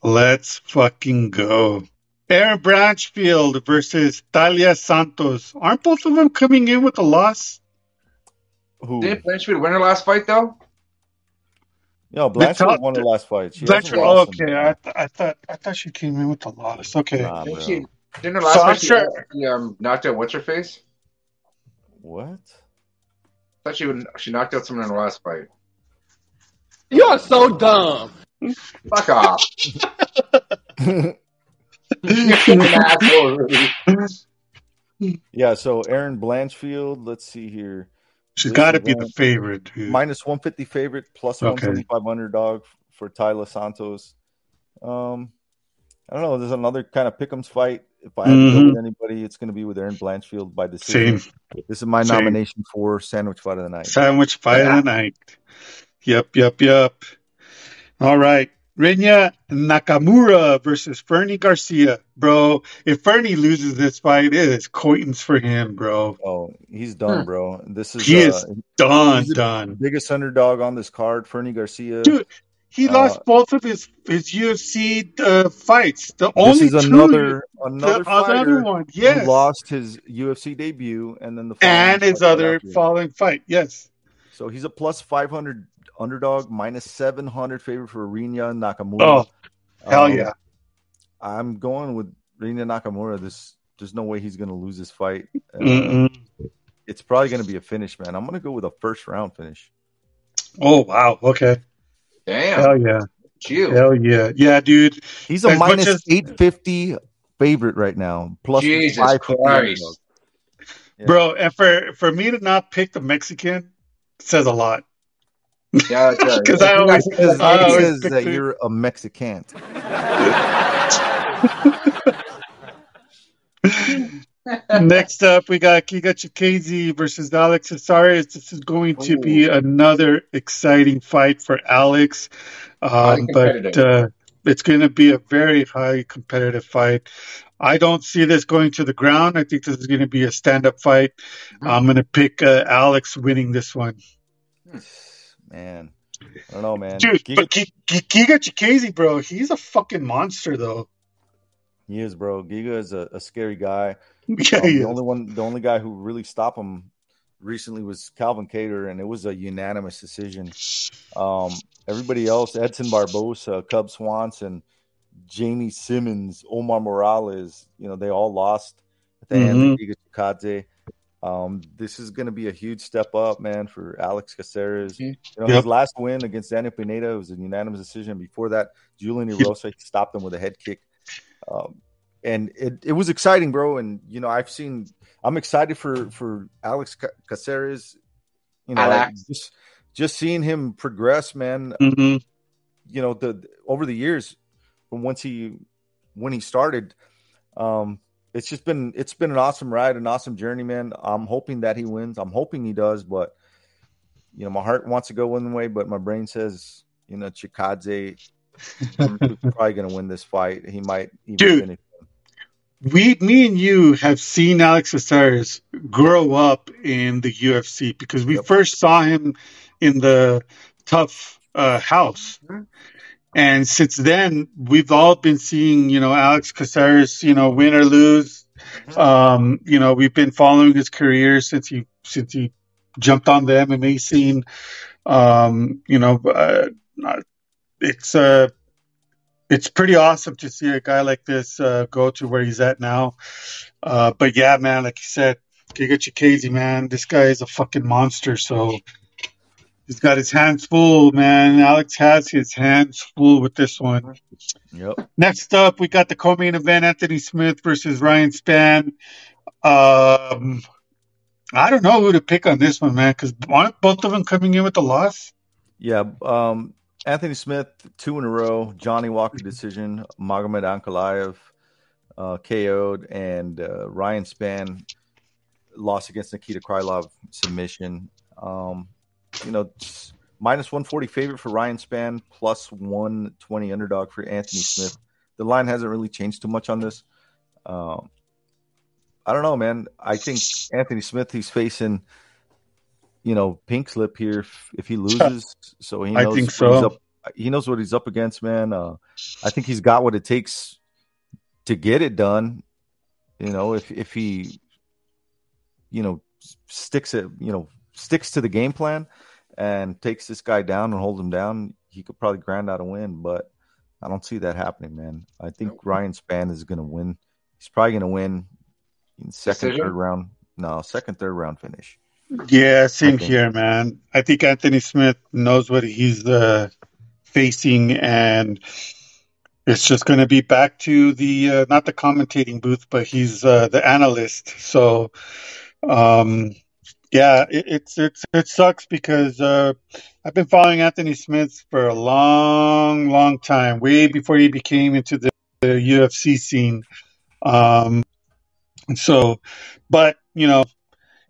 Let's fucking go. Erin Blanchfield versus Taila Santos. Aren't both of them coming in with a loss? Who? Did Blanchfield win her last fight though? No, top- Blanchard won her last fight. She hasn't Blanchard. Oh, in- okay. I, th- I thought I thought she came in with a loss. Okay. Nah, Didn't she? Didn't her last So I'm fight she, sure- she um, knocked out what's her face? What? I thought she would. She knocked out someone in her last fight. You are so dumb. Fuck off. (laughs) (laughs) You're an asshole, Rudy. (laughs) yeah, so Erin Blanchfield, let's see here. She's got to be the favorite. Dude. Minus 150 favorite, plus Okay. 125 underdog for Taila Santos. Um, I don't know. There's another kind of pick'ems fight. If I had to go Mhm. with anybody, it's going to be with Erin Blanchfield by decision. Same This is my Same. nomination for sandwich fight of the night. sandwich fight of the night. Yep, yep, yep. All right. Rinya Nakamura versus Fernie Garcia. Bro, if Fernie loses this fight, it is Coitons for him, bro. Oh, he's done, Hmm. bro. This is, He uh, is Done, done. biggest underdog on this card. Fernie Garcia. Dude, he Uh, lost both of his his UFC uh, fights. The this only is two, another the another other fighter one, who yes, lost his UFC debut and then the and his other after following fight, yes. So he's a plus 500 underdog, minus 700 favorite for Rinya Nakamura. Oh, hell Um, yeah. I'm going with Rinya Nakamura. This there's no way he's going to lose this fight. Uh, it's probably going to be a finish, man. I'm going to go with a first round finish. Oh wow, okay, Damn. hell yeah, Chill. hell yeah, yeah, dude. He's a As minus as- 850 favorite right now, plus Jesus 550 Christ. Yeah. Bro, and for for me to not pick the Mexican says a lot. Yeah, that's right. (laughs) 'Cause I always- Because I it always says pick that the- you're a Mexican. (laughs) Next up, we got Giga Chikadze versus Alex Caceres. This is going to be another exciting fight for Alex, um, but uh, it's going to be a very high competitive fight. I don't see this going to the ground. I think this is going to be a stand-up fight. Mhm. I'm going to pick uh, Alex winning this one. Man, I don't know, man. Dude, Giga- but Gi- Gi- Giga Chikadze, bro, he's a fucking monster, though. he is, bro. Giga is a, a scary guy. (laughs) Yeah, Um, he the is. only one, the only guy who really stopped him recently was Calvin Kattar, and it was a unanimous decision. Um, everybody else, Edson Barboza, Cub Swanson, Jamey Simmons, Omar Morales, you know, they all lost at the of Giga Chikadze. Um, this is going to be a huge step up, man, for Alex Caceres. Mhm. You know, Yep. his last win against Daniel Pineda was a unanimous decision. Before that, Julian Erosa stopped him with a head kick. Um, and it, it was exciting, bro. And you know, I've seen. I'm excited for for Alex Ca- Caceres. You know, just just seeing him progress, man. hmm You know, the over the years from once he when he started, um, it's just been it's been an awesome ride, an awesome journey, man. I'm hoping that he wins. I'm hoping he does, but you know, my heart wants to go one way, but my brain says, you know, Chikadze (laughs) probably going to win this fight. He might even Dude. finish. we, me and you have seen Alex Caceres grow up in the UFC because we Yep. first saw him in the TUF uh, house. And since then, we've all been seeing, you know, Alex Caceres, you know, win or lose. Um, you know, we've been following his career since he since he jumped on the MMA scene. Um, you know, uh, it's uh, it's pretty awesome to see a guy like this uh, go to where he's at now. Uh, but yeah, man, like you said, Giga Chikadze, man, this guy is a fucking monster. So he's got his hands full, man. Alex has his hands full with this one. Yep. Next up, we got the co-main event: Anthony Smith versus Ryan Spann. Um, I don't know who to pick on this one, man, because aren't both of them coming in with a loss? Yeah. Um, Anthony Smith, two in a row. Johnny Walker decision. Magomed Ankalaev uh, KO'd, and uh, Ryan Spann lost against Nikita Krylov submission. Um, you know, minus 140 favorite for Ryan Spann, plus 120 underdog for Anthony Smith. The line hasn't really changed too much on this. Um, I don't know, man. I think Anthony Smith, he's facing, you know, pink slip here if, if he loses. So he I knows think what so. he's up. He knows what he's up against, man. Uh, I think he's got what it takes to get it done. You know, if if he, you know, sticks it, you know, sticks to the game plan and takes this guy down and holds him down, he could probably grind out a win. But I don't see that happening, man. I think Ryan Spann is going to win. He's probably going to win in second, Decision? third round. No, second, third round finish. Yeah, same here, man. I think Anthony Smith knows what he's uh, facing, and it's just going to be back to the uh, not the commentating booth, but he's uh, the analyst. So, um, yeah, it, it's it's it sucks because uh, I've been following Anthony Smith for a long, long time, way before he became into the, the UFC scene. Um, so, but you know,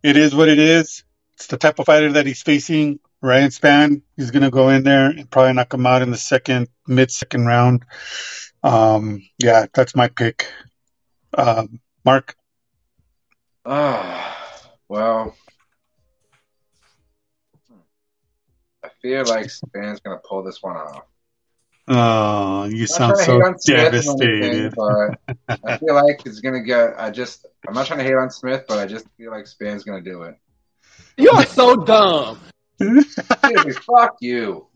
it is what it is. It's the type of fighter that he's facing. Ryan Spann, he's going to go in there and probably knock him out in the second, mid second round. Um, yeah, that's my pick. Um, Mark, Ah, well, feel like Spann's gonna pull this one off. oh, you I'm sound not trying to so hate on Smith or anything, devastated. but I feel like it's gonna get. I just, I'm not trying to hate on Smith, but I just feel like Spann's gonna do it. You are so dumb. Dude, fuck you.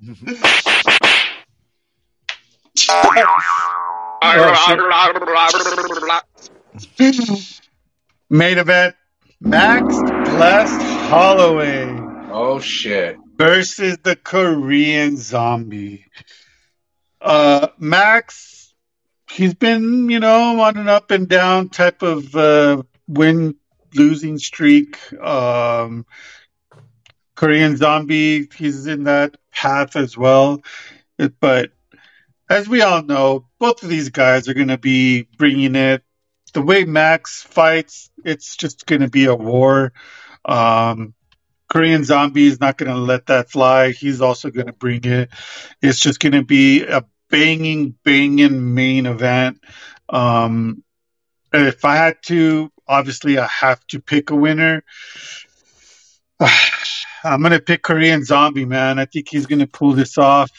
Main event: Max Blessed Holloway. Oh shit. Versus the Korean zombie. Uh, Max, he's been, you know, on an up and down type of uh, win losing streak. Um, Korean zombie, he's in that path as well. But as we all know, both of these guys are going to be bringing it. The way Max fights, it's just going to be a war. Um, Korean Zombie is not going to let that fly. He's also going to bring it. It's just going to be a banging, banging main event. Um, if I had to, obviously, I have to pick a winner. (sighs) I'm going to pick Korean Zombie, man. I think he's going to pull this off.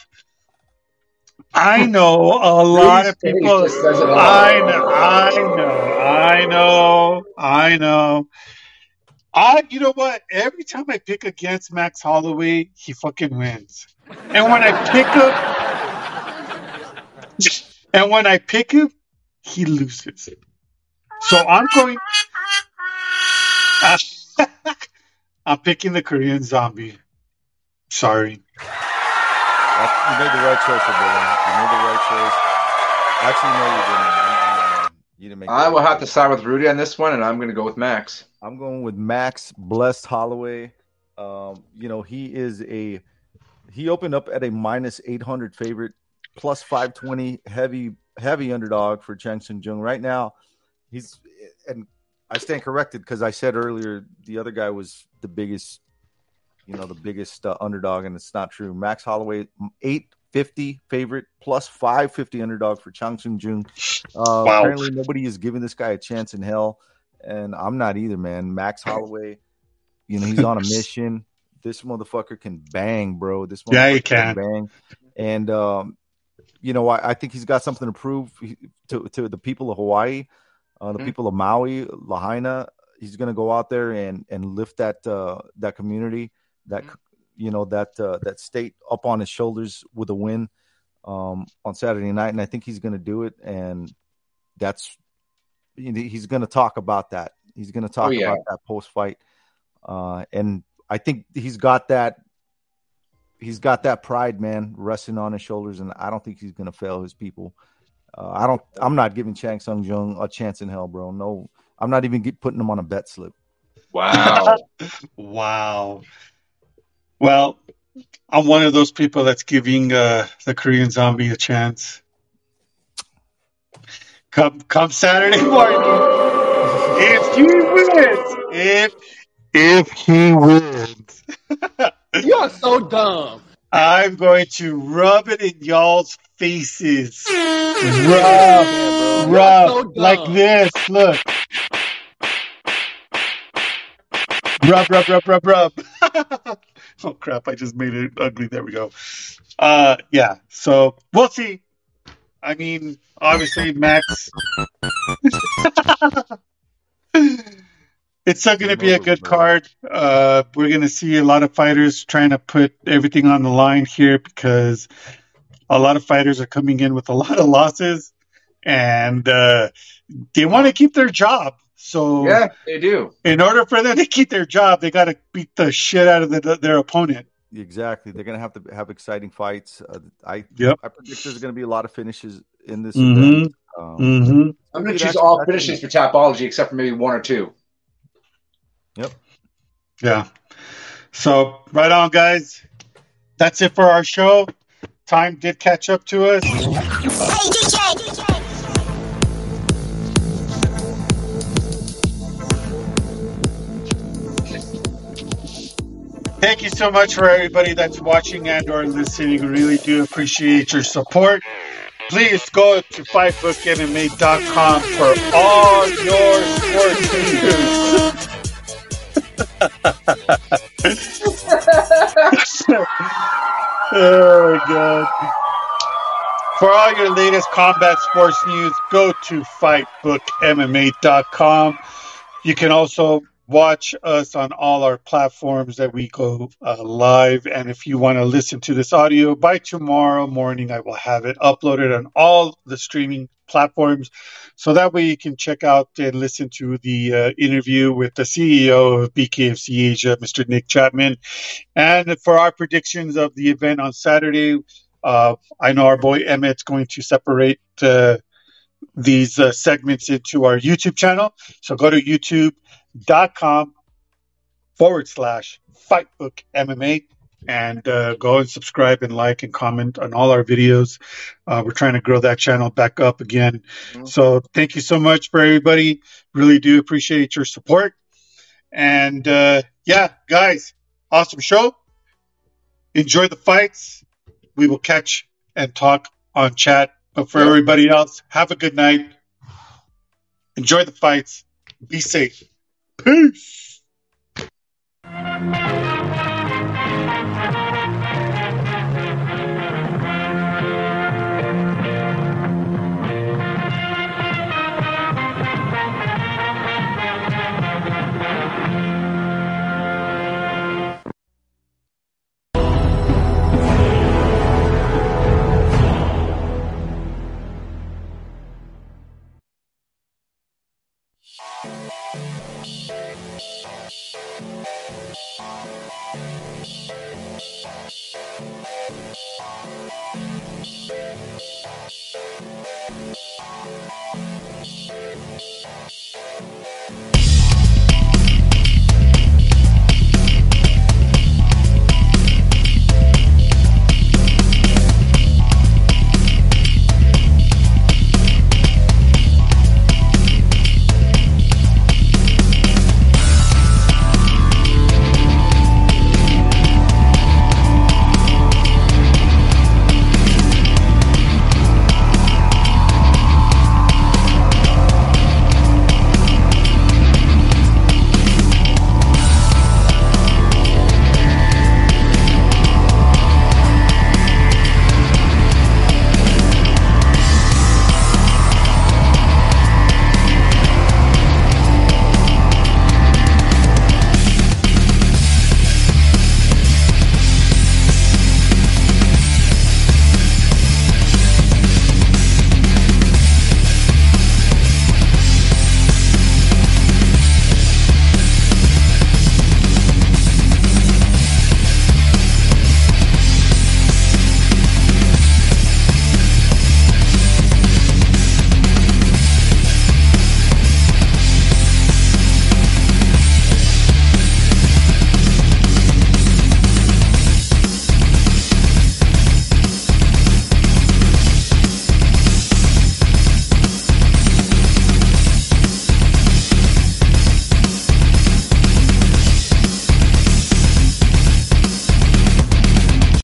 I know a (laughs) lot of people. just says it all. I know, I know, I know, I know. I, you know what? Every time I pick against Max Holloway, he fucking wins. And when I pick him, (laughs) and when I pick him, he loses. So I'm going. (laughs) I'm picking the Korean zombie. Sorry. You made the right choice, brother. You made the right choice. Actually, no, you didn't. Man. You didn't make. I will have to choice. side with Rudy on this one, and I'm gonna go with Max. I'm going with Max Blessed Holloway. Um, you know, he is a he opened up at a minus 800 favorite, plus 520 heavy heavy underdog for Chang Sung Jung. Right now, he's and I stand corrected because I said earlier the other guy was the biggest, you know, the biggest uh, underdog, and it's not true. Max Holloway, 850 favorite, plus 550 underdog for Chang Sung Jung. Uh, Wow. Apparently, nobody is giving this guy a chance in hell, and I'm not either, man. Max (laughs) Holloway, you know, he's on a mission. This motherfucker can bang, bro. This motherfucker Yeah, he can. bang, and um, you know, I, I think he's got something to prove to to the people of Hawaii, uh, the Mhm. people of Maui, Lahaina. He's going to go out there and and lift that uh, that community, that Mhm. You know that uh, that state up on his shoulders with a win. um, on Saturday night, and I think he's going to do it. And that's you know, he's going to talk about that. He's going to talk Oh, yeah. about that post fight, uh, and I think he's got that. He's got that pride, man, resting on his shoulders, and I don't think he's going to fail his people. Uh, I don't. I'm not giving Chang Sung Jung a chance in hell, bro. No, I'm not even get, putting him on a bet slip. Wow. (laughs) Wow. Well, I'm one of those people that's giving uh, the Korean Zombie a chance. Come, come Saturday (laughs) morning, if he wins, if if he wins, (laughs) You are so dumb. I'm going to rub it in y'all's faces. (laughs) Rub, Yeah, rub so like this. Look. Rub, rub, rub, rub, rub. (laughs) oh crap! I just made it ugly. There we go. Uh, yeah. So we'll see. I mean, obviously, Max. (laughs) it's still going to be a good card. Uh, we're going to see a lot of fighters trying to put everything on the line here because a lot of fighters are coming in with a lot of losses, and uh, they want to keep their job. So, yeah, they do. in order for them to keep their job, they got to beat the shit out of the, their opponent. Exactly. They're gonna have to have exciting fights. Uh, I Yep. I predict there's gonna be a lot of finishes in this Mhm. event. Um, Mm-hmm. I'm going to choose all finishes for Tapology except for maybe one or two. Yep. Yeah. So, right on, guys. That's it for our show. Time did catch up to us. Thank you so much for everybody that's watching and or listening. Really do appreciate your support. Please go to fightbookmma.com for all your sports news. (laughs) oh god. For all your latest combat sports news, go to fightbookmma.com. You can also watch us on all our platforms that we go uh, live. And if you want to listen to this audio by tomorrow morning, I will have it uploaded on all the streaming platforms. So that way you can check out and listen to the uh, interview with the CEO of BKFC Asia, Mr. Nick Chapman. And for our predictions of the event on Saturday, uh, I know our boy Emmett's going to separate uh, these uh, segments into our YouTube channel. So go to youtube.com forward slash fightbook MMA and uh, go and subscribe and like and comment on all our videos. Uh, we're trying to grow that channel back up again. Mhm. So thank you so much for everybody. Really do appreciate your support. And uh, yeah, guys, awesome show. Enjoy the fights. We will catch and talk on chat. But for everybody else, have a good night. Enjoy the fights. Be safe. Peace.